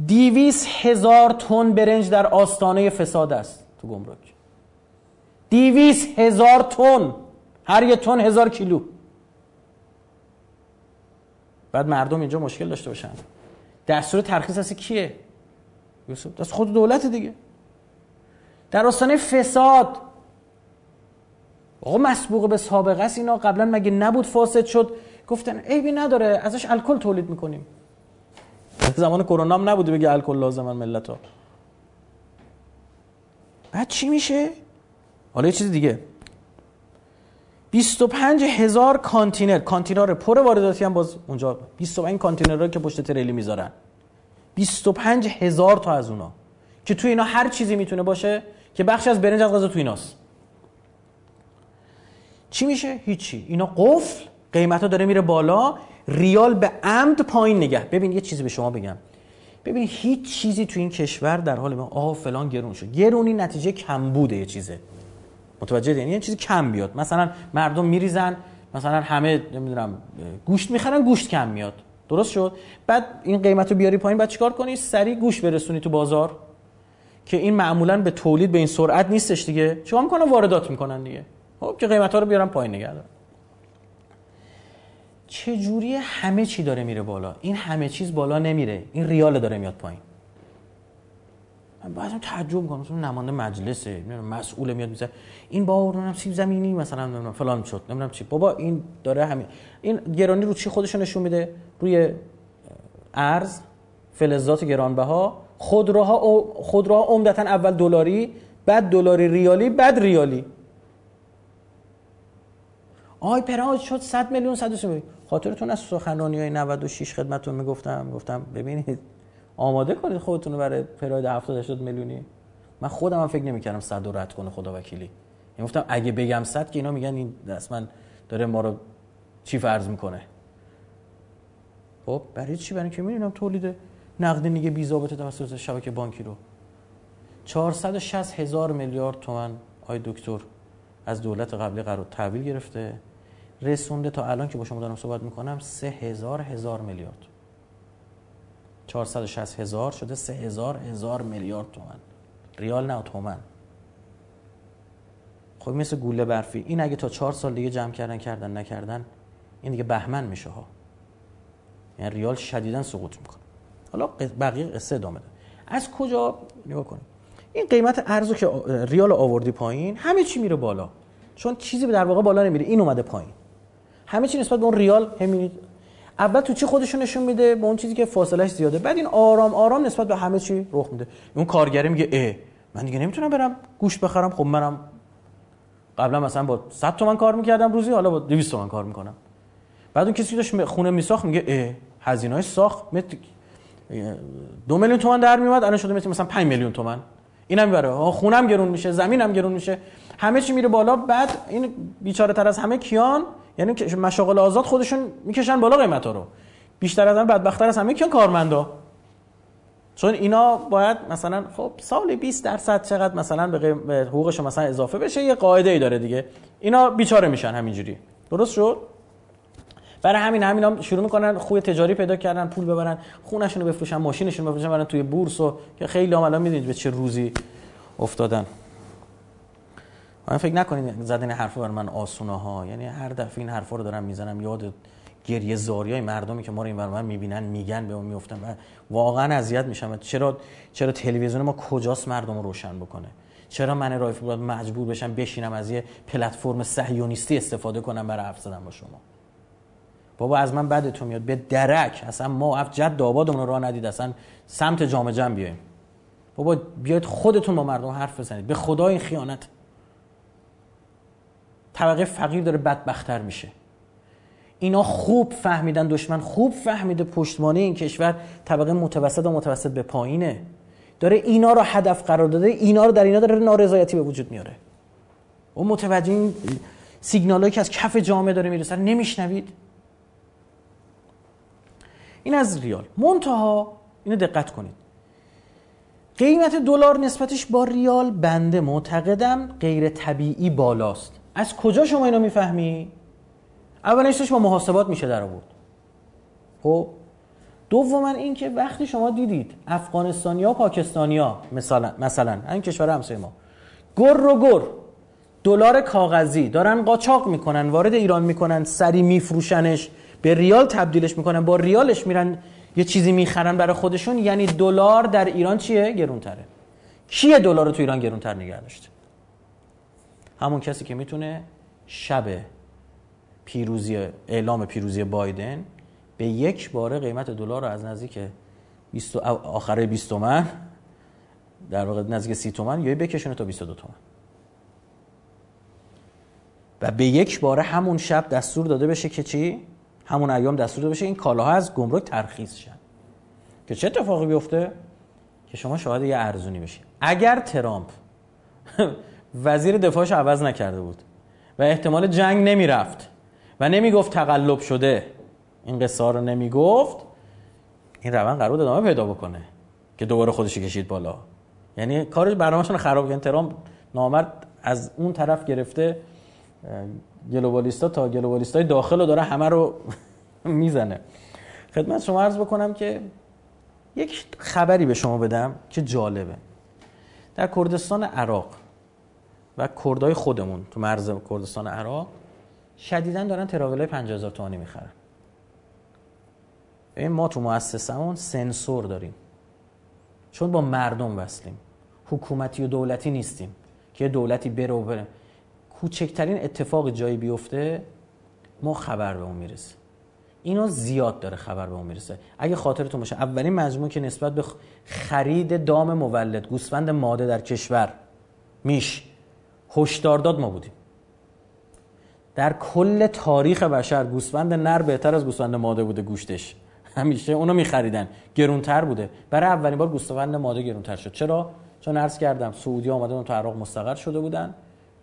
دیویس هزار تن برنج در آستانه فساد است تو گمرک. دیویس هزار تن. هر یه تن هزار کیلو. بعد مردم اینجا مشکل داشته باشن. دستور ترخیص هستی کیه؟ یوسف دست خود دولت دیگه. در آستانه فساد. آقا مسبوق به سابقه است اینا. قبلا مگه نبود فاسد شد؟ گفتن عیبی نداره. ازش الکل تولید می‌کنیم. [LAUGHS] زمان کرونا هم نبوده بگه الکل لازمن ملت ها بعد چی میشه؟ حالا یه چیز دیگه. 25 هزار کانتینر. کانتینر پر وارداتی هم باز اونجا. 25 کانتینر که پشت تریلی می‌ذارن. 25 هزار تا از اونا. که تو اینا هر چیزی می‌تونه باشه که بخش از برنج از غذا تو ایناست. چی میشه؟ هیچی. اینا قفل. قیمت ها داره میره بالا. ریال به عمد پایین نگه. ببین یه چیزی به شما بگم. ببین هیچ چیزی تو این کشور در حال ما آه فلان گرون شد. گرونی نتیجه کم بوده یه چیزه. متوجه یعنی یه چیزی کم بیاد. مثلا مردم میریزن مثلا همه نمی‌دونم گوشت می‌خرن گوشت کم میاد. درست شد؟ بعد این قیمت رو بیاری پایین بعد چیکار کنی؟ سریع گوشت برسونی تو بازار که این معمولا به تولید به این سرعت نیستش دیگه. چیکار می‌کنن؟ واردات می‌کنن دیگه. خب که قیمت ها رو بیارن پایین نگه چه جوری همه چی داره میره بالا؟ این همه چیز بالا نمیره. این ریال داره میاد پایین. من بعضی تعجب می‌کنم. مثلا نماینده مجلسه. مسئول میاد میشه این با نمی‌دونم سیب زمینی مثلا فلان شد. نمی‌دونم چی. بابا این داره همین. این گرانی رو چی خودشون نشون میده؟ روی ارز فلزات گرانبها. خودروها خودروها عمدتا اول دلاری بعد دلاری ریالی بعد ریالی. آی پراج شد 100 میلیون 100 میلیون. خاطرتون از سخنرانی های 96 خدمتتون می‌گفتم. گفتم ببینید آماده کنید خودتون رو برای پراید 70 80 میلیونی. من خودم هم فکر نمی‌کردم 100 رو رد کنه خدا وکیلی. یعنی گفتم اگه بگم 100 که اینا میگن این من داره ما رو چی فرض می‌کنه. خب برای چی؟ برای که می‌دونم تولید نقدینگی بی ضابطه توسط شبکه بانکی رو. 460 هزار میلیارد تومن آی دکتر از دولت قبلی قرار تحویل گرفته. رسونده تا الان که با شما دارم صحبت می‌کنم سه هزار هزار میلیارد 460 هزار شده سه هزار هزار میلیارد تومن. ریال نه تومن. خب مثل گوله برفی. این اگه تا چهار سال دیگه جمع کردن کردن نکردن این دیگه بهمن میشه ها. یعنی ریال شدیدا سقوط می‌کنه. حالا بقیه قصه ادامه ده از کجا؟ نگاه کنیم. این قیمت ارزو که ریال آوردی پایین همه چی میره بالا. چون چیزی در واقع بالا نمیره. این اومده پایین. همه چی نسبت به اون ریال همینید اول تو چی خودشون نشون میده؟ به اون چیزی که فاصلهش زیاده. بعد این آرام آرام نسبت به همه چی رخ میده. اون کارگری میگه اه من دیگه نمی‌تونم برم گوشت بخرم. خب منم قبلا مثلا با 100 تومن کار می‌کردم روزی حالا با 200 تومن کار می‌کنم. بعد اون کسی که داشت خونه میساخت میگه اه هزینه ساخت. دو میلیون تومن در میومد الان شده مثلا 5 میلیون تومن. اینم می‌بره خونم گرون میشه زمینم گرون میشه. همه چی میره بالا. بعد این بیچاره تر از همه کیان یعنی مشاغل آزاد خودشون می‌کشن بالا قیمتا رو. بیشتر از همه بدبختتر از همه کیان کارمندا. چون اینا باید مثلا خب سال 20 درصد چقدر مثلا به حقوقش مثلا اضافه بشه یه قاعده ای داره دیگه. اینا بیچاره میشن همینجوری. درست شد؟ برای همین همینا شروع می‌کنن خوی تجاری پیدا کردن پول ببرن خونشون رو بفروشن ماشینشون رو بفروشن برن توی بورس و که خیلی هم الان می‌دونید به چه روزی افتادن. من فکر نکنید زدن حرف بر من آسونه ها یعنی هر دفعه این حرفا رو دارم می‌زنم یاد گریه زاریای مردمی که ما رو این من می‌بینن میگن به ما میفتن و واقعا اذیت میشم. چرا چرا تلویزیون ما کجاست مردم رو روشن بکنه؟ چرا من رایف باید مجبور بشم بشینم از یه پلتفرم صهیونیستی استفاده کنم برای حرف زدن با شما؟ بابا از من بدتون میاد. به درک. اصلا ما اف جد آبادمون رو ندید. اصلا سمت جامعه جمع بیایم. بابا بیاید خودتون با مردم حرف بزنید. به خدا این خیانت. طبقه فقیر داره بدبختتر میشه. اینا خوب فهمیدن دشمن خوب فهمیده پشتوانه این کشور طبقه متوسط و متوسط به پایینه. داره اینا رو هدف قرار داده اینا رو در اینا داره نارضایتی به وجود میاره. و متوجه این سیگنالایی که از کف جامعه داره می‌رسه نمیشنوید؟ این از ریال. منتها اینو دقت کنید. قیمت دلار نسبتش با ریال بنده معتقدم غیر طبیعی بالاست. از کجا شما اینو می‌فهمی؟ اولش با محاسبات میشه در آورد. خب؟ دوما این که وقتی شما دیدید افغانستانیا پاکستانیا مثلا مثلا این کشور همسایه ما گر رو گر دلار کاغذی دارن قاچاق می‌کنن وارد ایران می‌کنن سری میفروشنش به ریال تبدیلش می‌کنن با ریالش میرن یه چیزی می‌خرن برای خودشون یعنی دلار در ایران چیه؟ گرونتره. کیه دلار رو تو ایران گرونتر نگه داشته؟ همون کسی که می‌تونه شب پیروزی اعلام پیروزی بایدن به یک باره قیمت دلار رو از نزدیک 20 آخره 20 تومن در واقع نزدیک 30 تومن یا بکشونه تا 22 تومن. و به یک باره همون شب دستور داده بشه که چی؟ همون ایام دستور داده بشه این کالاها از گمرک ترخیص شن. که چه اتفاقی بیفته؟ که شما شاهد یه ارزونی بشید اگر ترامپ [LAUGHS] وزیر دفاعش عوض نکرده بود و احتمال جنگ نمی‌رفت و نمی‌گفت تقلب شده. این قصه رو نمی‌گفت. این روند قرار ادامه پیدا بکنه که دوباره خودش کشید بالا. یعنی کارش برنامه‌شون خراب کردن ترامپ نامرد از اون طرف گرفته گلوبالیستا تا گلوبالیستای داخل رو داره همه رو [LAUGHS] می‌زنه. خدمت شما عرض بکنم که یک خبری به شما بدم که جالبه. در کردستان عراق و کردای خودمون تو مرز کردستان عراق شدیدا دارن تراولای 50000 تومانی می‌خرن. این ما تو مؤسسمون سنسور داریم. چون با مردم وصلیم. حکومتی و دولتی نیستیم. که دولتی بره و بره. کوچکترین اتفاق جایی بیفته ما خبر به اون می‌رسه. اینا زیاد داره خبر به اون می‌رسه. اگه خاطرتون باشه اولین مجموعه که نسبت به خرید دام مولد گوسفند ماده در کشور میش. هشدار داد ما بودیم. در کل تاریخ بشر گوسفند نر بهتر از گوسفند ماده بوده گوشتش. همیشه اونو میخریدن. گرونتر بوده. برای اولین بار گوسفند ماده گرونتر شد. چرا؟ چون عرض کردم سعودی آمده تو عراق مستقر شده بودن.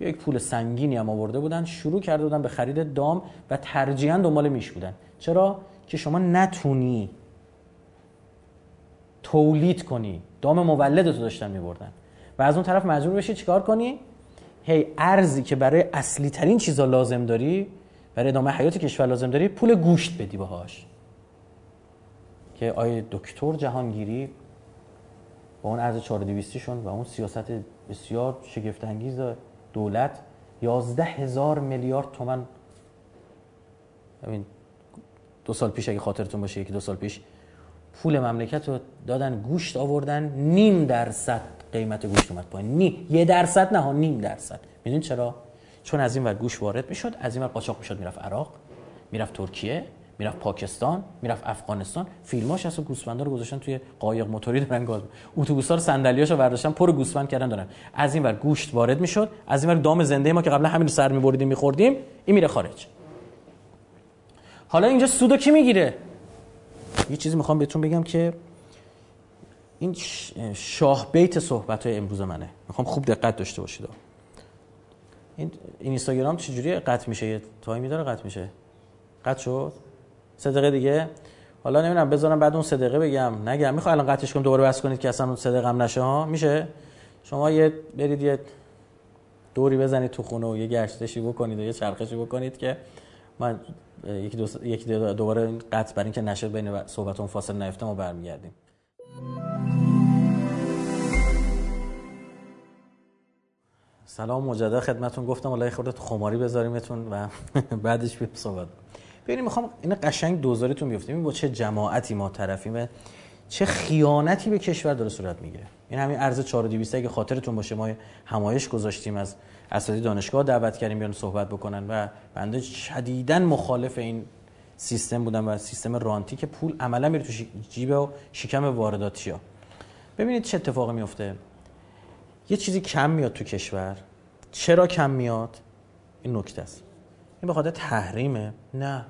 یک پول سنگینی هم آورده بودن. شروع کرده بودن به خرید دام و ترجیحاً دنبال میش بودن. چرا؟ که شما نتونی تولید کنی. دام مولد تو داشتن میبردن. و از اون طرف مجبور بشی چیکار کنی؟ هی ارزی که برای اصلی ترین چیزا لازم داری برای ادامه حیات کشور لازم داری پول گوشت بدی باهاش. که آیه دکتر جهانگیری با اون ارز 4200 شون و اون سیاست بسیار شگفت انگیز دولت 11 هزار میلیارد تومن ببین دو سال پیش اگه خاطرتون باشه یکی دو سال پیش پول مملکت رو دادن گوشت آوردن نیم درصد قیمت گوشت اومد پایین. نی یه درصد نه نیم درصد. می‌دونید چرا؟ چون از این ور گوشت وارد می‌شد از این ور قاچاق می‌شد می‌رفت عراق می‌رفت ترکیه می‌رفت پاکستان می‌رفت افغانستان. فیلماش هست گوسفندا رو گذاشتن توی قایق موتوری دارن گاز. اتوبوسا رو صندلیاشو برداشتن پر گوسفند کردن دارن. از این ور گوشت وارد می‌شد از این ور دام زنده ما که قبلا همین سر میبریدیم میخوردیم این میره خارج. حالا اینجا سودو کی می‌گیره؟ یه چیزی می‌خوام بهتون بگم که این شاه بیت صحبت های امروز منه. می‌خوام خوب دقت داشته باشید. این اینستاگرام چجوری قطع میشه. یه تایمی داره قطع میشه. قطع شد؟ دقیقه دیگه. حالا نمی‌دونم بذارم بعد اون دقیقه بگم. نگم. می‌خوام الان قطعش کنم دوباره بس کنید که اصلا اون دقیقه هم نشه ها؟ میشه؟ شما یه برید یه دوری بزنید تو خونه و یه گشتشی بکنید و یه چرخشی بکنید که من یکی, دو... یکی دوباره قطع بر اینکه نشه بین صحبتون فاصله نیفته ما برمیگردیم. سلام مجدد خدمتون. گفتم والله خودت خماری بذاریمتون و [LAUGHS] بعدش بیم صحبت ببینیم می‌خوام این قشنگ دوزاریتون بیفته این با چه جماعتی ما طرفیم چه خیانتی به کشور داره صورت می‌گیره. این همین ارز 4200 اگه خاطرتون باشه ما همایش گذاشتیم از اساتید دانشگاه دعوت کردیم بیان صحبت بکنن و بنده شدیدا مخالف این سیستم بودم و سیستم رانتی که پول عملا میره تو جیب و شکم وارداتی ها ببینید چه اتفاقی میفته یه چیزی کم میاد تو کشور. چرا کم میاد؟ این نکته است. این به خاطر تحریمه. نه.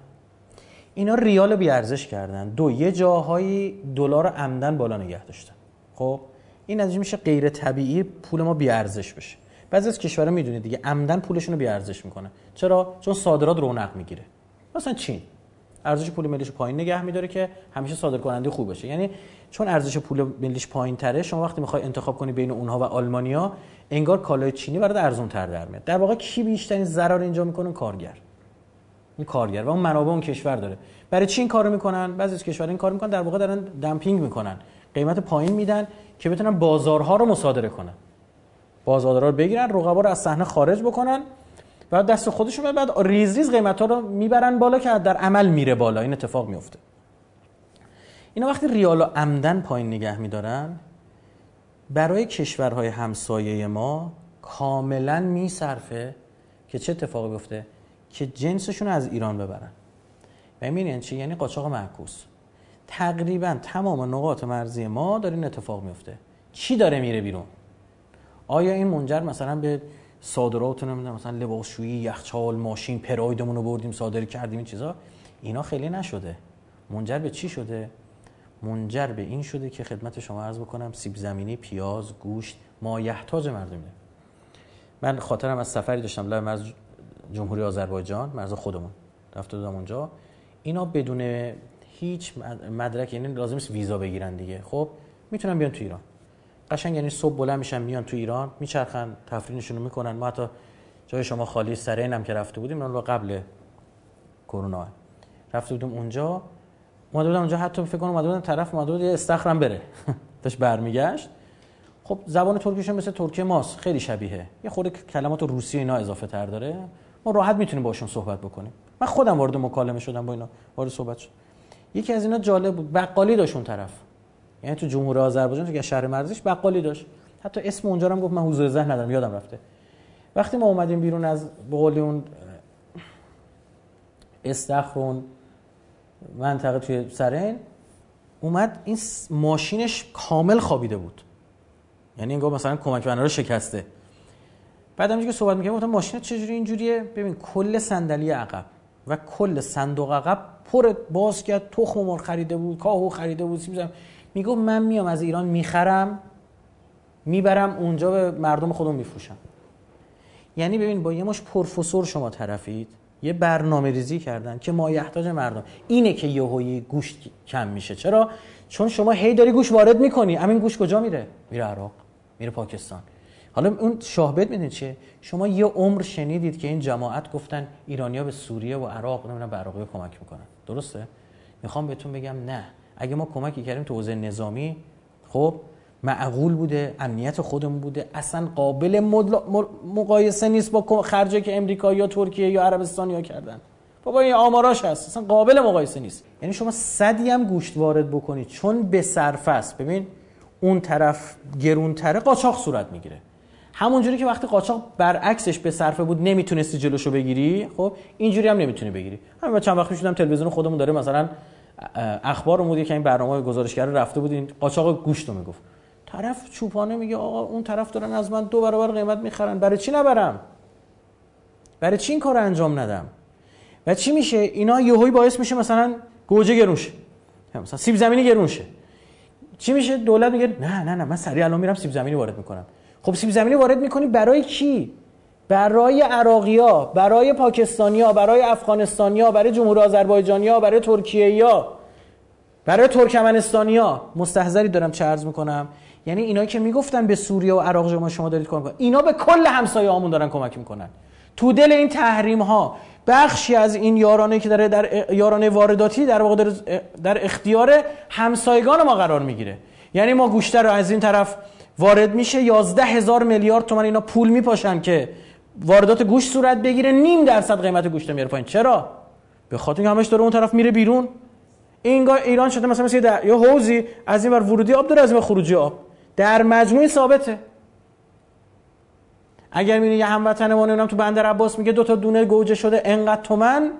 اینا ریال بی ارزش کردن. دو یه جاهایی دلار عمدن بالا نگه داشتن. خب؟ این نتیجه میشه غیر طبیعی پول ما بی ارزش بشه. بعضی از کشورها می‌دونید دیگه عمدن پولشون رو بی ارزش می‌کنه. چرا؟ چون صادرات رونق می‌گیره. مثلا چین. ارزش پول ملیش پایین نگه میداره که همیشه صادر کننده خوب باشه. یعنی چون ارزش پول ملیش پایین تره شما وقتی می‌خوای انتخاب کنی بین اونها و آلمانیا انگار کالای چینی برات ارزون تر در میاد. در واقع کی بیشترین ضرر اینجا می‌کنه؟ کارگر. این کارگر و اون منابع اون کشور داره. برای چی این کارو می‌کنن؟ بعضی از کشورها این کار می‌کنن در واقع دارن دمپینگ می‌کنن. قیمت پایین میدن که بتونن بازارها رو مصادره کنن. بازارها رو بگیرن رقبا رو از صحنه خارج بکنن و دست خودشون بعد ریز ریز قیمت ها رو می‌برن بالا که در عمل میره بالا. این اتفاق میفته اینا وقتی ریال و عمدن پایین نگه میدارن برای کشورهای همسایه ما کاملا میصرفه که چه اتفاقی بیفته؟ که جنسشون از ایران ببرن. و این چی؟ یعنی قاچاق معکوس. تقریبا تمام نقاط مرزی ما داره این اتفاق میفته چی داره میره بیرون؟ آیا این منجر مثلا به صادرات نمی‌دونم مثلا لباسشویی یخچال ماشین پرایدمون رو بردیم صادر کردیم این چیزا. اینا خیلی نشده. منجر به چی شده؟ منجر به این شده که خدمت شما عرض بکنم سیب زمینی پیاز گوشت مایحتاج مردمه من خاطرم از سفری داشتم لای مرز جمهوری آذربایجان مرز خودمون. رفته بودم اونجا. اینا بدون هیچ مدرک یعنی لازم ویزا بگیرن دیگه. خب می‌تونن بیان تو ایران. قشنگ یعنی صبح بلند میشن میان تو ایران میچرخن تفریحشون رو می‌کنن. ما حتی جای شما خالی سرین هم که رفته بودیم اون قبل کرونا. رفته بودیم اونجا. اومده بودم اونجا حتی فکر کنم اومده بودم طرف اومده بود یه استخرم بره. [LAUGHS] داشت برمیگشت. خب زبان ترکیش مثل ترکی ماست خیلی شبیه. یه خورده کلمات روسی اینا اضافه تر داره. ما راحت می‌تونیم باشون صحبت بکنیم. من خودم وارد مکالمه شدم با اینا وارد صحبت شد. یکی از اینا جالب بود بقالی داشت طرف. یعنی تو جمهوری آذربایجان تو شهر مرزش بقالی داشت. حتی اسم اونجا هم گفت من حضور ذهن ندارم یادم رفته. وقتی ما اومدیم بیرون از بقول اون استخرون منطقه توی سرین اومد این ماشینش کامل خوابیده بود. یعنی انگار مثلا کمک بنا رو شکسته. بعد همینجوری که صحبت می‌کنم گفتم ماشین چجوری اینجوریه؟ ببین کل صندلی عقب و کل صندوق عقب پر باز کرد تخم مرغ خریده بود کاهو خریده بود می‌گفت من میام از ایران می‌خرم می‌برم اونجا به مردم خودم میفروشم. یعنی ببین با یه مش پروفسور شما طرفید یه برنامه ریزی کردن که مایحتاج مردم. اینه که یهویی گوشت کم میشه. چرا؟ چون شما هی داری گوش وارد می‌کنی. همین گوش کجا میره؟ میره عراق میره پاکستان. حالا اون شاهبت می‌دونید چیه؟ شما یه عمر شنیدید که این جماعت گفتن ایرانیا به سوریه و عراق نمی‌دونم به عراقی کمک می‌کنن. درسته؟ می‌خوام بهتون بگم نه. اگه ما کمکی کردیم تو حوزه نظامی خب معقول بوده امنیت خودمون بوده. اصلا قابل مقایسه نیست با خرجی که امریکا یا ترکیه یا عربستان یا کردن. بابا این آماراش هست. اصلا قابل مقایسه نیست. یعنی شما صدی هم گوشت وارد بکنید چون به صرف است. ببین اون طرف گرونتره قاچاق صورت می‌گیره. همونجوری که وقتی قاچاق برعکسش به صرفه بود نمی‌تونستی جلوشو بگیری خب اینجوری هم نمی‌تونی بگیری. همین چند وقت می‌شدم تلویزیون خودمون داره مثلا اخبار بود که این برنامه گزارشگر رفته بود این قاچاق گوشت رو می‌گفت. طرف چوپانه میگه آقا اون طرف دارن از من دو برابر قیمت می‌خرن. برای چی نبرم؟ برای چی این کار انجام ندم؟ و چی میشه؟ اینا یهویی باعث میشه مثلا گوجه گرونشه. مثلا سیب زمینی گرونشه. چی میشه؟ دولت میگه نه نه نه من سریع الان میرم سیب زمینی وارد می‌کنم. خب سیب زمینی وارد می‌کنی برای کی برای عراقیا برای پاکستانیا برای افغانستانیا برای جمهوری آذربایجانیا برای ترکیه‌یا برای ترکمنستانیا مستحضری دارم چه عرض می‌کنم. یعنی اینایی که می‌گفتن به سوریه و عراق شما شما دارید کمک اینا به کل همسایه هامون دارن کمک می‌کنن. تو دل این تحریم ها بخشی از این یارانه که داره در یارانه وارداتی در واقع در اختیار همسایگان ما قرار می‌گیره. یعنی ما گوشته رو از این طرف وارد میشه. 11 هزار میلیارد تومن اینا پول میپاشن که واردات گوشت صورت بگیره نیم درصد قیمت گوشت میاره پایین. چرا؟ به خاطر همش داره اون طرف میره بیرون. اینگاه ایران شده مثلا مثل یه حوزی از این ور ورودی آب داره از این خروجی آب. در مجموع ثابته. اگر می‌بینی یه هموطن ما تو بندر عباس میگه دو تا دونه گوجه شده انقدر تومن؟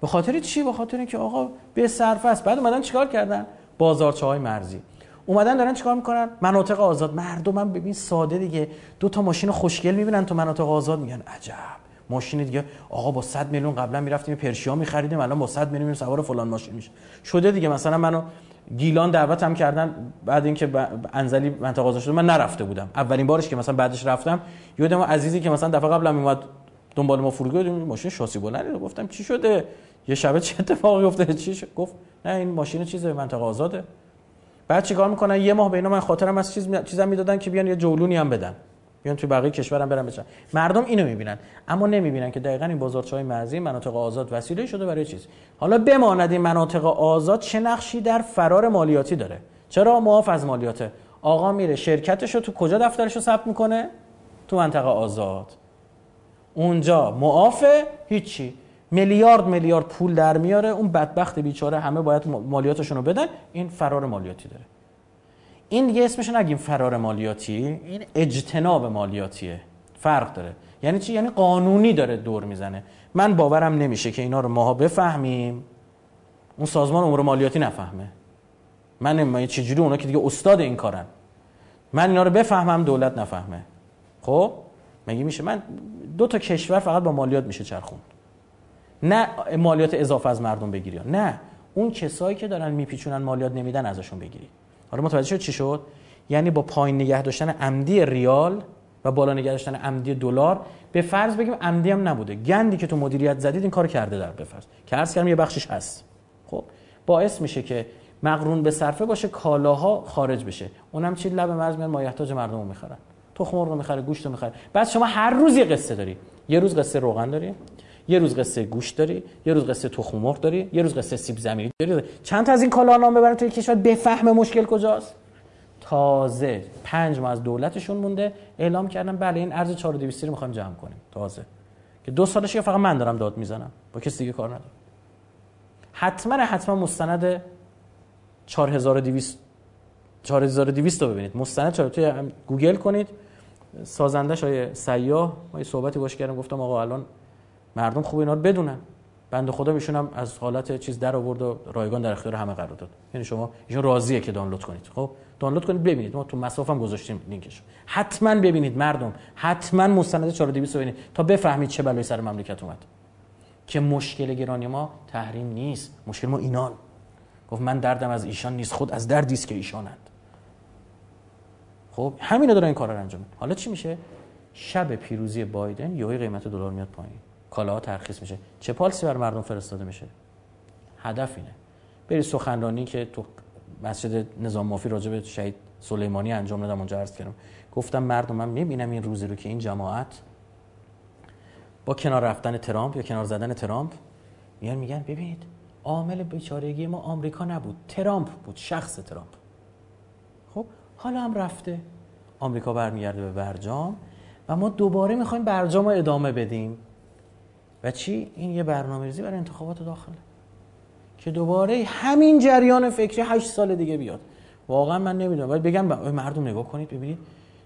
به خاطر چی؟ به خاطر اینکه آقا به صرف است. بعد اومدن چیکار کردن؟ بازارچه های مرزی. اومدن دارن چیکار می‌کنن؟ مناطق آزاد. مردم ببین ساده دیگه. دو تا ماشین خوشگل می‌بینن تو مناطق آزاد میگن عجب. ماشین دیگه. آقا با 100 میلیون قبلا می‌رفتیم پرشیا میخریدیم الان با 100 میلیون سوار فلان ماشین میشه. شده دیگه. مثلا منو گیلان دعوت هم کردن بعد اینکه انزلی منطقه آزاد شد من نرفته بودم. اولین بارش که مثلا بعدش رفتم یادم عزیزی که مثلا دفعه قبلم میومد دنبال ما فرودگاه ماشین شاسی بلندی گفتم چی شده؟ یه شبه چه اتفاقی افتاده؟ چی شد؟ گفت نه این ماشین چیزه منطقه آزاده. بعد چیکار می‌کنن؟ یه ماه بینا من خاطرم از چیز چیزا می‌دادن که بیان یه جولونی هم بدن. بیان توی بقیه کشورم برن بچن مردم اینو می‌بینن اما نمی‌بینن که دقیقا این بازارچهای مرزی مناطق آزاد وسیله شده برای چیز. حالا بماند این مناطق آزاد چه نقشی در فرار مالیاتی داره؟ چرا معاف از مالیاته؟ آقا میره شرکتش رو تو کجا دفترش رو ثبت می‌کنه؟ تو منطقه آزاد. اونجا معافه هیچی. میلیارد میلیارد پول در میاره اون بدبخت بیچاره همه باید مالیاتشون رو بدن. این فرار مالیاتی داره. این دیگه اسمش نگیم فرار مالیاتی. این اجتناب مالیاتیه. فرق داره. یعنی چی؟ یعنی قانونی داره دور می‌زنه. من باورم نمیشه که اینا رو ماها بفهمیم. اون سازمان امور مالیاتی نفهمه. من نمی‌دونم چجوری اونا که دیگه استاد این کارن؟ من اینا رو بفهمم دولت نفهمه. خب؟ مگه میشه؟ من دو تا کشور فقط با مالیات میشه چرخون نه مالیات اضافه از مردم بگیری نه. اون کسایی که دارن میپیچونن مالیات نمیدن ازشون بگیری. حالا متوجه شد چی شد؟ یعنی با پایین نگه داشتن عمدی ریال و بالا نگه داشتن عمدی دلار به فرض بگیم عمدی هم نبوده. گندی که تو مدیریت زدید این کار کرده در به فرض. که عرض کردم یه بخشش هست. خب باعث میشه که مقرون به صرفه باشه کالاها خارج بشه. اونم چی؟ لب مرز میان مایحتاج مردم رو می‌خرن. تخم مرغ می‌خره گوشت می‌خره. بعد شما هر روز یه قصه داری. یه روز قصه روغن داری. یه روز قصه گوشت داری یه روز قصه تخم مرغ داری یه روز قصه سیب زمینی داری. چند تا از این کالا نام ببرن توی کشور بفهمه مشکل کجاست؟ تازه پنج ماه از دولتشون مونده. اعلام کردن بله این ارز 4200 رو می‌خوایم جمع کنیم. تازه. که دو سالش فقط من دارم داد می‌زنم. با کسی دیگه کار ندارم. حتما حتما مستند 4200 4200 رو ببینید. مستند چرا توی گوگل کنید. سازنده شای سیاه ما یه صحبتی باش کردم گفتم آقا الان مردم خوب اینا رو بدونن. بنده خدا میشونم از حالت چیز در آورد و رایگان در اختیار همه قرار داد. یعنی شما ایشون راضیه که دانلود کنید. خب دانلود کنید ببینید. ما تو مسافم گذاشتیم لینکش حتما ببینید مردم. حتما مستند 4200 ببینید تا بفهمید چه بلایی سر مملکت اومد. که مشکل گرانی ما تحریم نیست. مشکل ما اینان. گفت من دردم از ایشان نیست. خود از دردی است که ایشانند. خب همینا دارن این کارا رو انجام حالا چی میشه؟ شب پیروزی بایدن یهو قیمت دلار میاد پایین. کالاها ترخیص میشه. چه پالسی بر مردم فرستاده میشه؟ هدف اینه. بری سخنرانی که تو مسجد نظام مافی راجع به شهید سلیمانی انجام دادم اونجا عرض کردم. گفتم مردم من می‌بینم این روزی رو که این جماعت با کنار رفتن ترامپ یا کنار زدن ترامپ میان میگن ببینید عامل بیچارگی ما آمریکا نبود. ترامپ بود شخص ترامپ. خب حالا هم رفته. آمریکا برمیگرده به برجام و ما دوباره می‌خوایم برجام رو ادامه بدیم. و چی؟ این یه برنامه ریزی برای انتخابات داخله. که دوباره همین جریان فکری 8 سال دیگه بیاد. واقعا من نمی‌دونم. ولی بگم مردم نگاه کنید ببینید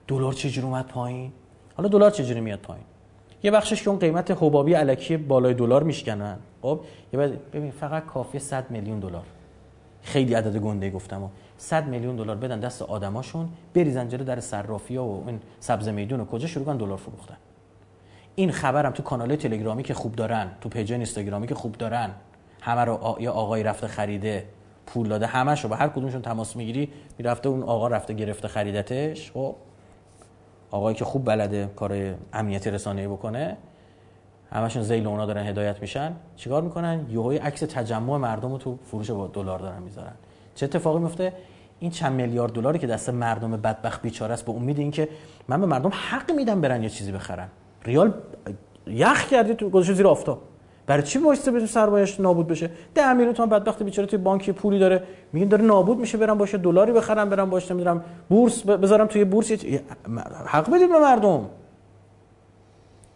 دلار چجوری اومد پایین. حالا دلار چجوری میاد پایین؟ یه بخشش که اون قیمت حبابی الکی بالای دلار میشکنن. خب؟ یه بعد ببین فقط کافی 100 میلیون دلار. خیلی عدد گنده گفتم 100 میلیون دلار بدن دست آدماشون بریزن جلو در صرافی‌ها و این سبز میدون و کجا شروع کنن دلار فروختن. این خبرم تو کانال تلگرامی که خوب دارن تو پیج اینستاگرامی که خوب دارن همه رو آ... یا آقای رفته خریده پول داده همشو با هر کدومشون تماس می‌گیری می‌رفته اون آقا رفته گرفته خریدتش خب؟ آقایی که خوب بلده کار امنیتی رسانه‌ای بکنه همشون زیل اونا دارن هدایت میشن. چیکار می‌کنن؟ یهوی عکس تجمع مردم رو تو فروش با دلار دارن می‌ذارن. چه اتفاقی میفته این چند میلیارد دلاری که دست مردم بدبخت بیچاره است به امید اینکه من به مردم حق میدم برن یه چیزی بخرن. ریال یخ کردی تو گذاشته زیر آفتاب. برای چی وایسته به سرمایه‌اش نابود بشه؟ 10 میلیون تومان بدبخت بیچاره توی بانکی پولی داره. میگن داره نابود میشه برم باشه دلاری بخرم برم باشه نمی‌دونم بورس بذارم توی بورس. حق بدید به مردم.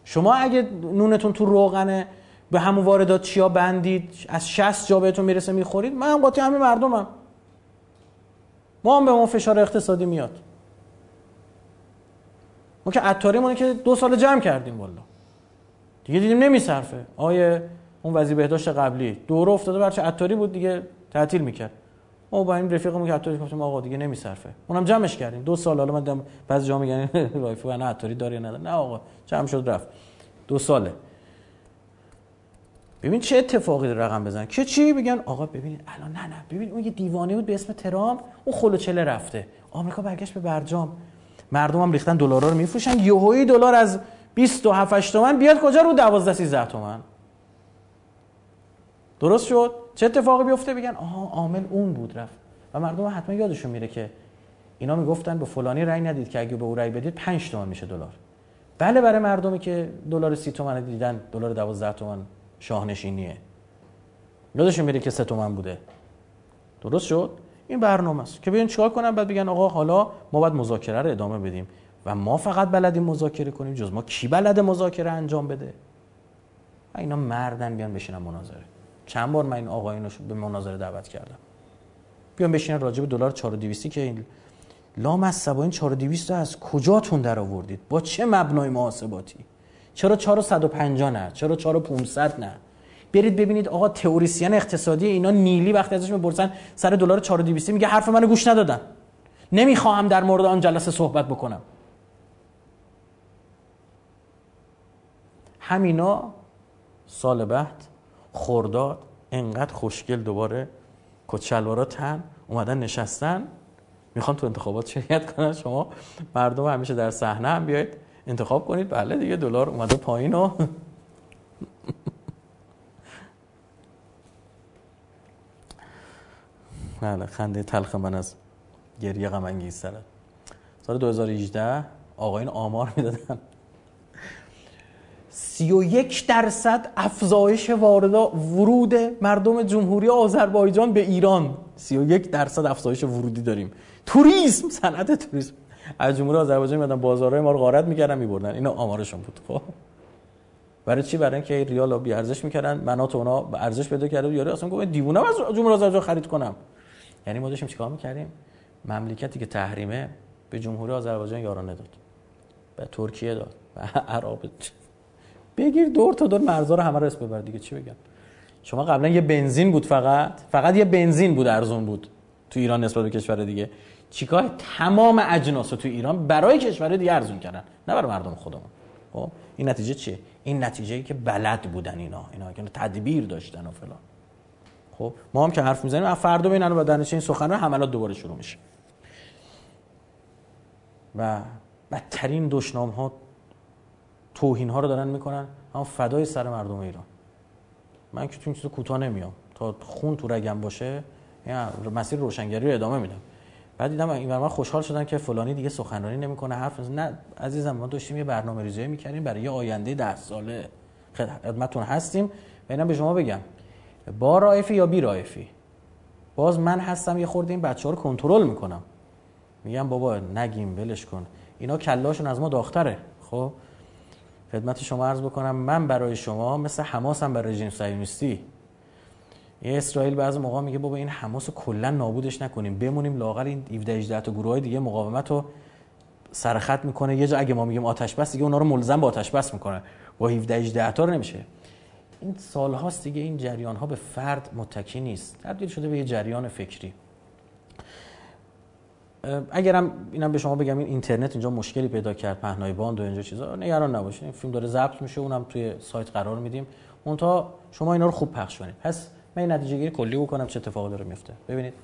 شما اگه نونتون تو روغنه به همون واردات چیا بندید از 60 جا بهتون می‌رسه می‌خورید من هم قاطی همین مردمم. ما هم به ما فشار اقتصادی میاد. ما که عطاریمونه که دو سال جمع کردیم والا. دیگه دیدیم نمیصرفه. آیه اون وزیر بهداشت قبلی. دوره افتاده برچه عطاری بود دیگه؟ تعطیل می‌کرد. ما با این رفیقمون که عطاری گفتیم آقا دیگه نمیصرفه. اونم جمعش کردیم. دو سال حالا من بعضی جا میگن [LAUGHS] وایفای نه عطاری داره نه نه آقا جمع شد رفت. دو ساله. ببین چه اتفاقی در رقم بزن که چی بگن آقا ببینید الان نه نه. ببین اون یه دیوانه بود به اسم ترامپ. اون خلوچله رفته. آمریکا برگشت به برجام. مردم هم ریختن دلارا رو میفروشن. یهویی دلار از 27 تومن بیاد کجا رو 12 13 تومن؟ درست شد؟ چه اتفاقی بیفته بگن؟ آها عامل اون بود رفت. و مردم حتما یادشون میره که اینا می‌گفتن به فلانی رأی ندید که اگه به او رأی بدید 5 تومن میشه دلار. بله برای مردمی که دلار 30 تومن دیدن دلار 12 تومن شاهنشینیه. یادشون میره که 3 تومن بوده. درست شد؟ این برنامه است که بیان چیکار کنن؟ بعد بگن آقا حالا ما باید مذاکره رو ادامه بدیم و ما فقط بلدیم مذاکره کنیم جز ما. کی بلد مذاکره انجام بده؟ و اینا مردن بیان بشینن مناظره. چند بار من این آقایون رو به مناظره دعوت کردم. بیان بشینن راجع به دلار 4200 که این لام از این 4200 از کجاتون در آوردید؟ با چه مبنای محاسباتی؟ چرا 4150 نه؟ چرا 4500 نه؟ برید ببینید آقا تئوریسین اقتصادی اینا نیلی وقتی ازش می‌پرسن سر دلار 4200 میگه حرف منو گوش ندادن. نمی‌خواهم در مورد آن جلسه صحبت بکنم. همینا سال بعد خورداد انقدر خوشگل دوباره کچلوارا تن اومدن نشستن. می‌خوان تو انتخابات شرکت کنن. شما مردم همیشه در صحنه هم بیاید انتخاب کنید. بله دیگه دلار اومده پایین و بله خنده تلخ من از گریه غم انگیز سال 2018 آقایون آمار می‌دادن. 31 درصد افزایش وارد ورود مردم جمهوری آذربایجان به ایران. 31 درصد افزایش ورودی داریم. توریسم صنعت توریسم. از جمهوری آذربایجان میادن بازارهای ما رو غارت می‌کردن میبردن. اینا آمارشون بود. خب. برای چی؟ برای اینکه ریال بی ارزش می‌کردن. منات اونا ارزش پیدا کرده یاری اصلا گفت دیوونه از جمهوری آذربایجان خرید کنم. یعنی ما داشتیم چیکار می‌کردیم؟ مملکتی که تحریمه به جمهوری آذربایجان یارانه داد. به ترکیه داد. به عراق بگیر دور تا دور مرزا رو همه رو اسم ببر دیگه. چی بگم؟ شما قبلا یه بنزین بود فقط. فقط یه بنزین بود ارزون بود. تو ایران نسبت به کشور دیگه. چیکار تمام اجناس تو ایران برای کشور دیگه ارزون کردن؟ نه برای مردم خودمون. خب این نتیجه چیه؟ این نتیجه ای که بلد بودن اینا. اینا که تدبیر داشتن و فلان. خب ما هم که حرف می‌زنیم فردا به اینا با این سخن حملات دوباره شروع میشه. و بدترین دشنام ها توهین ها رو دارن می‌کنن اما فدای سر مردم ایران. من که تو این چیز کوتاه نمیام. تا خون تو رگم باشه مسیر روشنگری رو ادامه میدم. بعد دیدم این من خوشحال شدن که فلانی دیگه سخنرانی نمی‌کنه حرف نه عزیزم ما داشتیم یه برنامه ریزی می‌کردیم برای یه آینده ده ساله. خدمتتون هستیم. و به شما بگم. با رایفی یا بی رایفی؟ باز من هستم یه خورده این بچه ها رو کنترل می‌کنم. میگم بابا نگیم ولش کن. اینا کلاشون از ما داختره خب؟ خدمت شما عرض بکنم من برای شما مثل حماس هم برای رژیم صهیونیستی. یه اسرائیل بعضی موقع میگه بابا این حماس رو کلا نابودش نکنیم. بمونیم لاغر این 17 18 تا گروه دیگه مقاومت رو سرخط می‌کنه. یه جا اگه ما میگیم آتش بس دیگه اونا رو ملزم به آتش بس می‌کنه با 17 18 تا رو نمیشه. این سال هاست دیگه این جریان ها به فرد متکی نیست. تبدیل شده به یه جریان فکری. اگرم اینم به شما بگم این اینترنت اینجا مشکلی پیدا کرد پهنای باند و اینجا چیزا. نگران نباشید این فیلم داره ضبط میشه اونم توی سایت قرار میدیم. اونتا شما اینا رو خوب پخش کنید پس من نتیجه گیری کلی بکنم چه اتفاقی داره میفته. ببینید.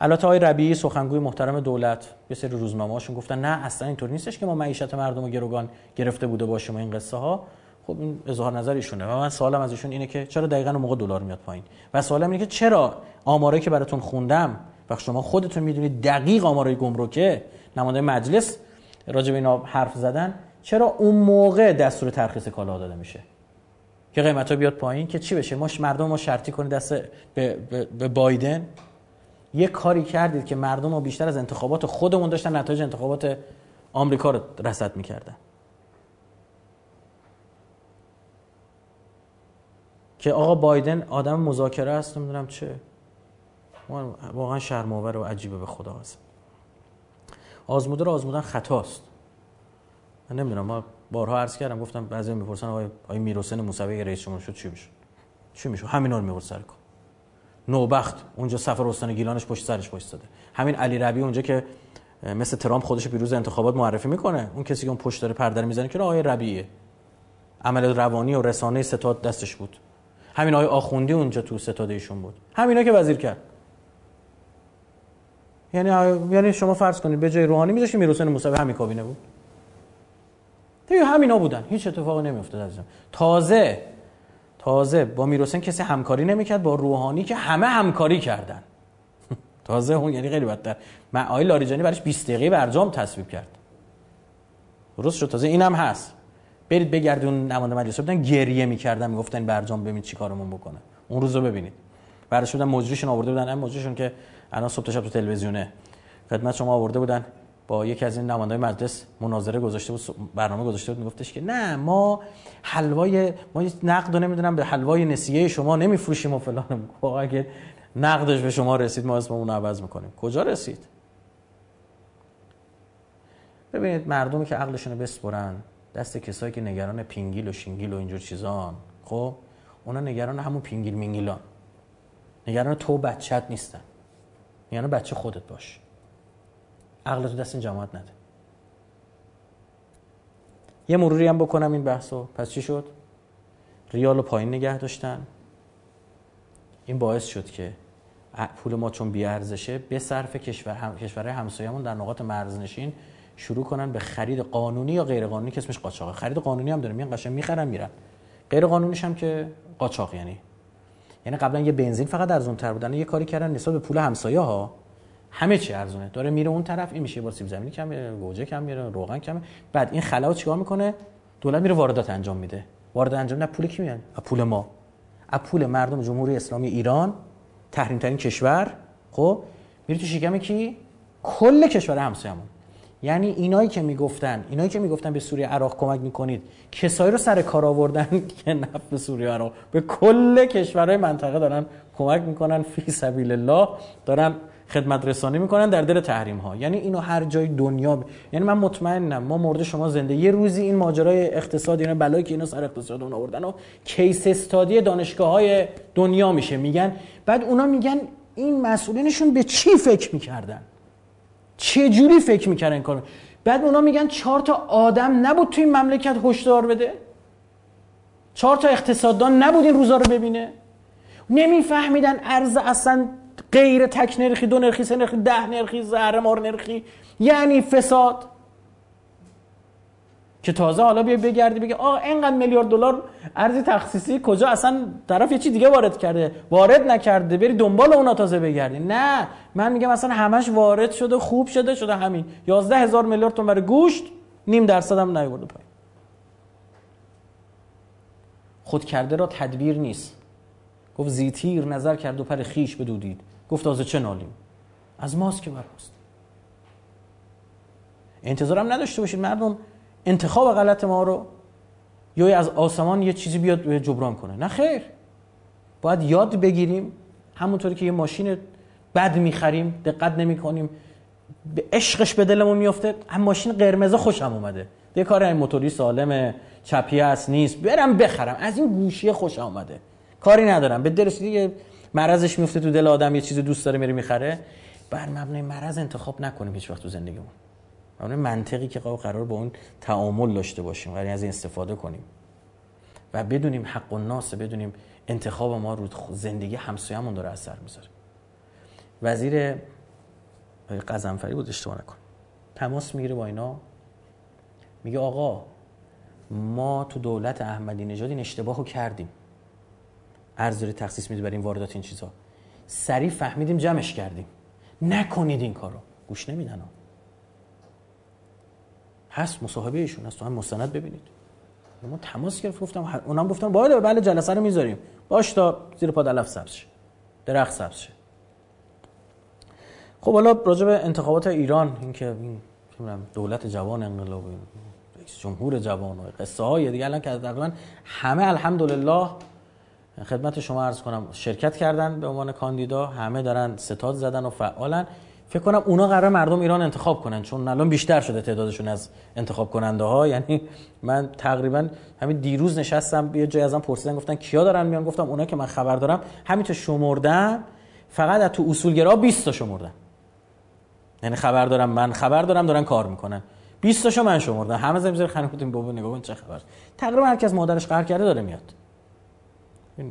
البته آقای ربیعی سخنگوی محترم دولت یه سری روزنامه‌هاشون گفتن نه اصلا اینطور نیستش که ما معیشت مردم رو گروگان گرفته بوده باشیم این قصه ها خب این اظهار نظر ایشونه و من سوالم از ایشون اینه که چرا دقیقاً اون موقع دلار میاد پایین؟ و سوالم اینه که چرا آماره که براتون خوندم وقت شما خودتون می‌دونید دقیق آمارای گمرکه نماینده مجلس راجع به اینا حرف زدن چرا اون موقع دستور ترخیص کالا داده میشه؟ که قیمت ها بیاد پایین که چی بشه؟ ما مردم ما شرطی کنید دست به, به, بایدن؟ یه کاری کردید که مردم رو بیشتر از انتخابات خودمون داشتن نتایج انتخابات آمریکا رو رصد می‌کردن. که آقا بایدن آدم مذاکره است نمی‌دونم چه. واقعا شرماور و عجیبه به خدا هست. آزموده رو آزمودن خطاست. من نمی‌دونم ما بارها عرض کردم گفتم بعضی می‌پرسن آقای آقای میرحسین موسوی رئیس جمهور شد چی میشه؟ چی میشه؟ همینا رو میورد سر کن نوبخت اونجا سفر استان گیلانش پشت سرش داده همین علی ربی اونجا که مثل ترامپ خودش پیروز انتخابات معرفی می‌کنه. اون کسی که اون پشت داره پرده می‌زنه که آقای ربیعه عمل روانی و رسانه ستاد دستش بود. همین آقای آخوندی اونجا تو ستاد ایشون بود. همینا که وزیر کرد. یعنی یعنی شما فرض کنید به جای روحانی میذاشی میرحسین موسوی همین کابینه بود. دیگه همینا بودن. هیچ اتفاقی نمیافتاد عزیزم تازه تازه با میروسن کسی همکاری نمی‌کرد با روحانی که همه همکاری کردن. [LAUGHS] تازه اون یعنی خیلی بدتر. آقای لاریجانی براش 20 دقیقه برجام تصویب کرد. درست شد؟ تازه اینم هست. برید بگردید اون نماینده مجلس. بودن گریه می‌کردن می‌گفتن برجام ببین چی کارمون بکنه. اون روزو ببینید. براش بودن مجریشون آورده بودن. هم مجریشون که الان صبح شب تو تلویزیونه. خدمت شما آورده بودن. با یکی از این نمایندگان مجلس مناظره گذاشته بود برنامه گذاشته بود. میگفتش که نه ما حلوای ما نقد نمی‌دونم به حلوای نسیه شما نمیفروشیم و فلان. خب اگه نقدش به شما رسید ما اسممون عوض می‌کنیم. کجا رسید؟ ببینید مردمی که عقلشون رو بسپرن دست کسایی که نگران پینگیل و شینگیل و اینجور چیزان. خب اونا نگران همون پینگیل مینگیلان. نگران تو بچت نیستن. یعنی بچه خودت باش. عقل تو دست این جماعت نده. یه مروری هم بکنم این بحثو. پس چی شد؟ ریال رو پایین نگه داشتن. این باعث شد که پول ما چون بی ارزشه به صرف کشور هم... کشورهای همسایه‌مون در نقاط مرزنشین شروع کنن به خرید قانونی یا غیر قانونی که اسمش قاچاقه. خرید قانونی هم داره میان قشنگ می‌خرن میرن. غیر قانونیش هم که قاچاق یعنی. یعنی قبلا یه بنزین فقط ارزون تر بودن یه کاری کردن نسبت به پول همسایه ها همه چی ارزونه. داره میره اون طرف این میشه با سیب زمینی کم میره گوجه کم میره روغن کم بعد این خلاو چیکار می‌کنه؟ دولت میره واردات انجام میده. وارد انجام نه پول کی میاد پول ما. از پول مردم جمهوری اسلامی ایران تحریم ترین کشور. خب میره تو شکم کی؟ کل کشور همسایه‌مون. یعنی اینایی که می‌گفتن اینایی که می‌گفتن به سوریه عراق کمک می‌کنید کسایی رو سر کار آوردن [LAUGHS] که نفت به سوریه عراق. به کل کشورهای منطقه دارن کمک می‌کنن فی سبیل الله دارن خدمت رسانی می‌کنن در دل تحریم ها یعنی اینو هر جای دنیا ب... یعنی من مطمئنم ما مورد شما زنده. یه روزی این ماجرای اقتصادی اینا بلایی که اینا سر اقتصاد اون آوردن و کیس استادی دانشگاه های دنیا میشه میگن. بعد اونا میگن این مسئولینشون به چی فکر می‌کردن؟ چه جوری فکر می‌کردن این کارو؟ بعد اونا میگن چهار تا آدم نبود تو این مملکت هشدار بده. چهار تا اقتصاددان نبود این روزا رو ببینه. نمیفهمیدن ارز اصلا غیر تک نرخی دو نرخی سه نرخی ده نرخی زهر مار نرخی یعنی فساد. که تازه حالا بیا بگردی بگه آقا اینقدر میلیارد دلار ارز تخصیصی کجا؟ اصلا طرف یه چی دیگه وارد کرده. وارد نکرده. بری دنبال اونا تازه بگردی. نه. من میگم اصلا همش وارد شده خوب شده شده همین. 11 هزار میلیارد تومن برای گوشت نیم درصد هم نیورده پایین. خود کرده را تدبیر نیست. گفت زیتیر نظر کرد و پر خیش بدودید. گفت تازه چه نالیم؟ از ماست که انتظارم نداشته باشید مردم انتخاب غلط ما رو یا از آسمان یه چیزی بیاد جبران کنه. نه خیر. باید یاد بگیریم. همونطوری که یه ماشین بد می‌خریم دقت نمی کنیم به عشقش به دلمون میفته هم ماشین قرمز خوشم اومده. یه کار این موتوری سالمه چپی است نیست. برم بخرم. از این گوشی خوش اومده. کاری ندارم. به درستی دیگه مرضش میفته تو دل آدم یه چیزی دوست داره میره می‌خره. بر مبنای مرض انتخاب نکنیم هیچ وقت تو زندگیمون. مبنای منطقی که قرار با اون تعامل داشته باشیم قرار از این استفاده کنیم. و بدونیم حق و ناس بدونیم انتخاب ما رو زندگی همسایه‌مون داره اثر می‌ذاره. وزیر قزنفری بود اشتباه نکن. تماس می‌گیره با اینا. میگه آقا ما تو دولت احمدی نژاد این اشتباهو کردیم. ارز داره تخصیص میده برای این واردات این چیزها سریع فهمیدیم جمعش کردیم. نکنید این کارو. گوش نمیدن هست مصاحبه ایشون هست. تو هم مستند ببینید. ما تماس گرفت گفتم اونم گفتن باید بله جلسه رو می‌ذاریم. باش تا زیر پا دلف سبز شه. درخت سبز شه. خب حالا راجع به انتخابات ایران اینکه این دولت جوان انقلاب جمهور جوان و قصه های دیگه الان که تقریبا همه الحمدلله خدمت شما عرض کنم شرکت کردن به عنوان کاندیدا همه دارن ستاد زدن و فعالن. فکر کنم اونا قرار مردم ایران انتخاب کنن چون الان بیشتر شده تعدادشون از انتخاب کننده ها یعنی من تقریبا همین دیروز نشستم یه جای ازم پرسیدن گفتن کیا دارن میان؟ گفتم اونا که من خبر دارم همین تا شمردم فقط از تو اصولگرا 20 تا شمردن. یعنی خبر دارم من خبر دارم دارن کار می‌کنن. 20 تاشو من شمردم. همه زمین زیر خنده بابا نگاه کن چه خبر. تقریبا هر کس مادرش قهر کرده داره میاد.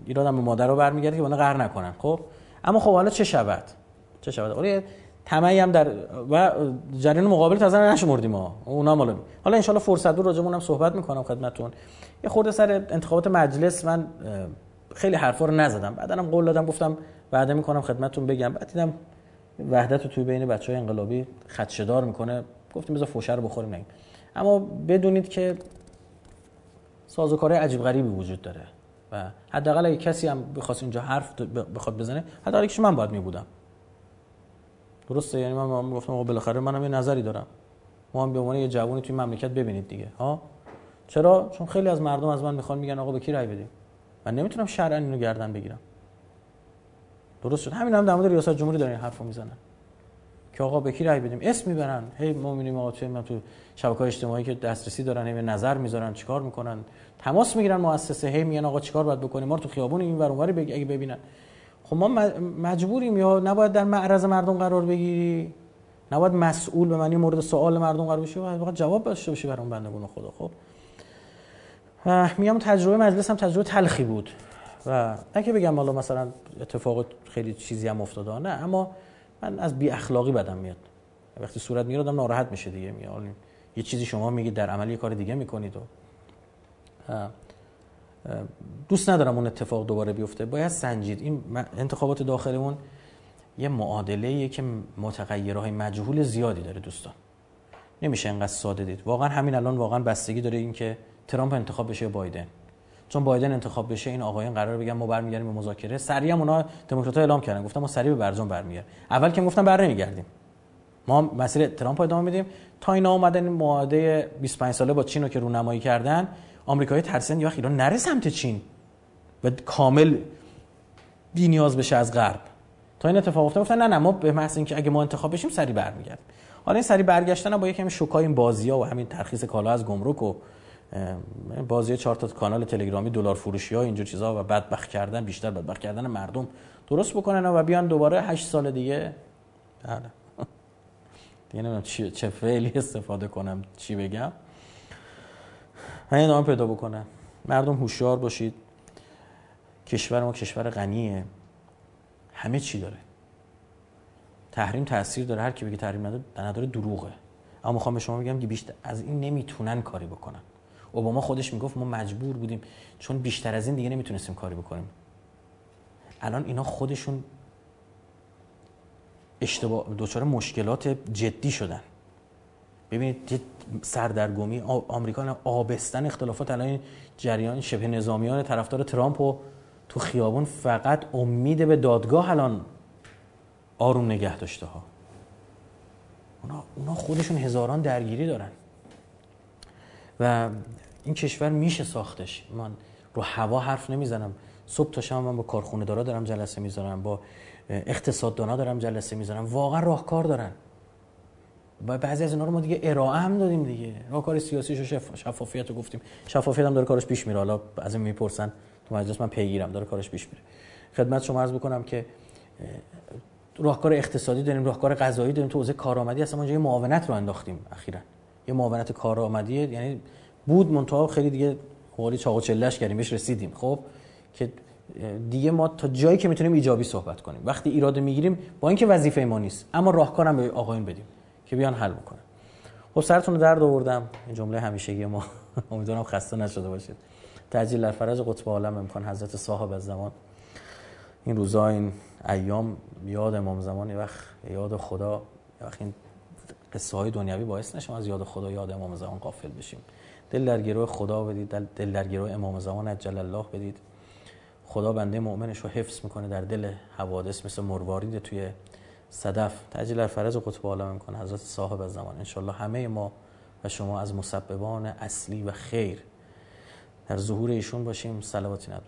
ایرادم به مادر رو برمیگرده که اونا قهر نکنن. خب؟ اما خب حالا چه شود؟ چه شود؟ آره طمعی هم در و جریان مقابل تازه نشمردیم ما اونا مال حالا ان فرصت رو راجمون هم صحبت می‌کنم خدمتتون. یه خورده سر انتخابات مجلس من خیلی حرفا رو نزدم. بعدنم قول دادم گفتم وعده می‌کنم خدمتتون بگم. بعد دیدم وحدت رو توی بین بچه های انقلابی خدشدار می‌کنه. گفتیم بذار فوشه رو بخوریم نگیم. اما بدونید که سازوکارهای عجیب غریبی وجود داره. و حداقل اگه کسی هم بخواست اینجا حرف بخواد بزنه حداقل من باید میبودم. درسته؟ یعنی من می‌گفتم آقا بالاخره منم یه نظری دارم. ما هم به عنوان یه جوونی توی مملکت ببینید دیگه ها؟ چرا؟ چون خیلی از مردم از من می‌خوان میگن آقا به کی رأی بدیم؟ من نمی‌تونم شرعا اینو گردن بگیرم. درست شد. همین هم در مورد ریاست جمهوری دارن حرفو می‌زنن. که آقا به کی رأی بدیم؟ اسم می‌برن. هی ما می‌بینیم آقا توی من تو شبکه‌های اجتماعی که دسترسی دارن هی نظر می‌ذارن چیکار می‌کنن. تماس می‌گیرن مؤسسه هی میگن آقا چیکار باید بکنیم؟ ما تو خیابون این ور اونوری اگه ببینن. خب ما مجبوریم یا نباید در معرض مردم قرار بگیری؟ نباید مسئول به معنی مورد سوال مردم قرار بشی؟ و جواب داشته باشی برای اون بندگان خدا. خب. میگم تجربه مجلس هم تجربه تلخی بود. و نه که بگم حالا مثلا اتفاق خیلی چیزی هم افتاده. نه اما من از بی اخلاقی بدم میاد. وقتی صورت می‌گیره آدم ناراحت میشه دیگه. میاد یه چیزی شما میگید در عمل یه کار دیگه می‌کنید و دوست ندارم اون اتفاق دوباره بیفته. باید سنجید. این انتخابات داخلمون یه معادله که متغیرهای مجهول زیادی داره دوستان. نمیشه انقدر ساده دید. واقعا همین الان واقعا بستگی داره این که ترامپ انتخاب بشه بایدن. چون بایدن انتخاب بشه این آقایان قرار بگن ما برمیگردیم به مذاکره. سریع هم اونا دموکرات‌ها اعلام کردن. گفتم ما سریع به برجام برمیگردیم. اول که گفتم بر نمیگردیم. ما مسیر ترامپ ادامه میدیم. تا اینا اومدن این معاهده 25 ساله با چین رو که رونمایی کردن آمریکایی ترسن یا ایران نره سمت چین و کامل بی نیاز بشه از غرب. تا این اتفاق افتاد گفتن نه نه ما به محض اینکه اگه ما انتخاب بشیم سری برمیگردیم. حالا این سری برگشتن با یکم شوکای این بازی ها و همین ترخیص کالا از گمرک و بازی چهار تا کانال تلگرامی دلار فروشی ها اینجور چیزا و بدبخت کردن بیشتر بدبخت کردن مردم درست بکنن و بیان دوباره 8 سال دیگه. بله. [LAUGHS] دیگه نمی‌دونم چه فعلی استفاده کنم چی بگم. من نام پیدا بکنم. مردم هوشیار باشید. کشور ما کشور غنیه. همه چی داره. تحریم تاثیر داره. هر کی بگه تحریم نداره نداره دروغه. اما می‌خوام به شما بگم که بیشتر از این نمی‌تونن کاری بکنن. اوباما خودش می‌گفت ما مجبور بودیم. چون بیشتر از این دیگه نمی‌تونستیم کاری بکنیم. الان اینا خودشون اشتباه دچار مشکلات جدی شدن. ببینید سردرگمی آمریکا آبستن اختلافات الان جریان شبه نظامیان طرفدار ترامپ و تو خیابون فقط امید به دادگاه الان آروم نگه داشته ها. اونا, اونا خودشون هزاران درگیری دارن. و این کشور میشه ساختش. من رو هوا حرف نمی‌زنم. صبح تا شب من با کارخونه دارا دارم جلسه می‌ذارم با اقتصاددانا دارم جلسه می‌ذارم. واقعا راهکار دارن. با بعضی از اینا رو ما دیگه ارائه هم دادیم دیگه. راهکار سیاسیش و شف... شفافیت رو گفتیم. شفافیت هم داره کارش پیش میره. حالا از این می‌پرسن تو مجلس من پیگیرم داره کارش پیش میره. خدمت شما عرض بکنم که راهکار اقتصادی داریم راهکار غذایی داریم. تو کارآمدی اصلا ما یه معاونت رو انداختیم اخیرا. یه معاونت کارآمدی یعنی بود منتها خیلی دیگه قولی چاق و چلش کردیم بهش رسیدیم. خب؟ که دیگه ما تا جایی که می‌تونیم ایجابی صحبت کنیم. وقتی ایراد می‌گیریم با اینکه وظیفه ما نیست اما راهکارم به آقایون بدیم. که بیان حل بکنن. خب سرتون رو درد آوردم. این جمله همیشگی ما. [LAUGHS] امیدوارم خسته نشده باشید. تعجیل در فرج قطب عالم امکان حضرت صاحب از زمان. این روزا این ایام یاد امام زمان. وقت یاد خدا. وقت این قصه های دنیوی باعث نشم از یاد خدا یاد امام زمان قافل بشیم. دل در گروه خدا بدید. دل در گروه امام زمان اجل الله بدید. خدا بنده مؤمنش رو حفظ می‌کنه در دل حوادث مثل مروارید توی صدف. تعجیل فرج قطب عالم می‌کنه. حضرت صاحب از زمان. انشالله همه ما و شما از مسببان اصلی و خیر در ظهور ایشون باشیم. صلواتی ند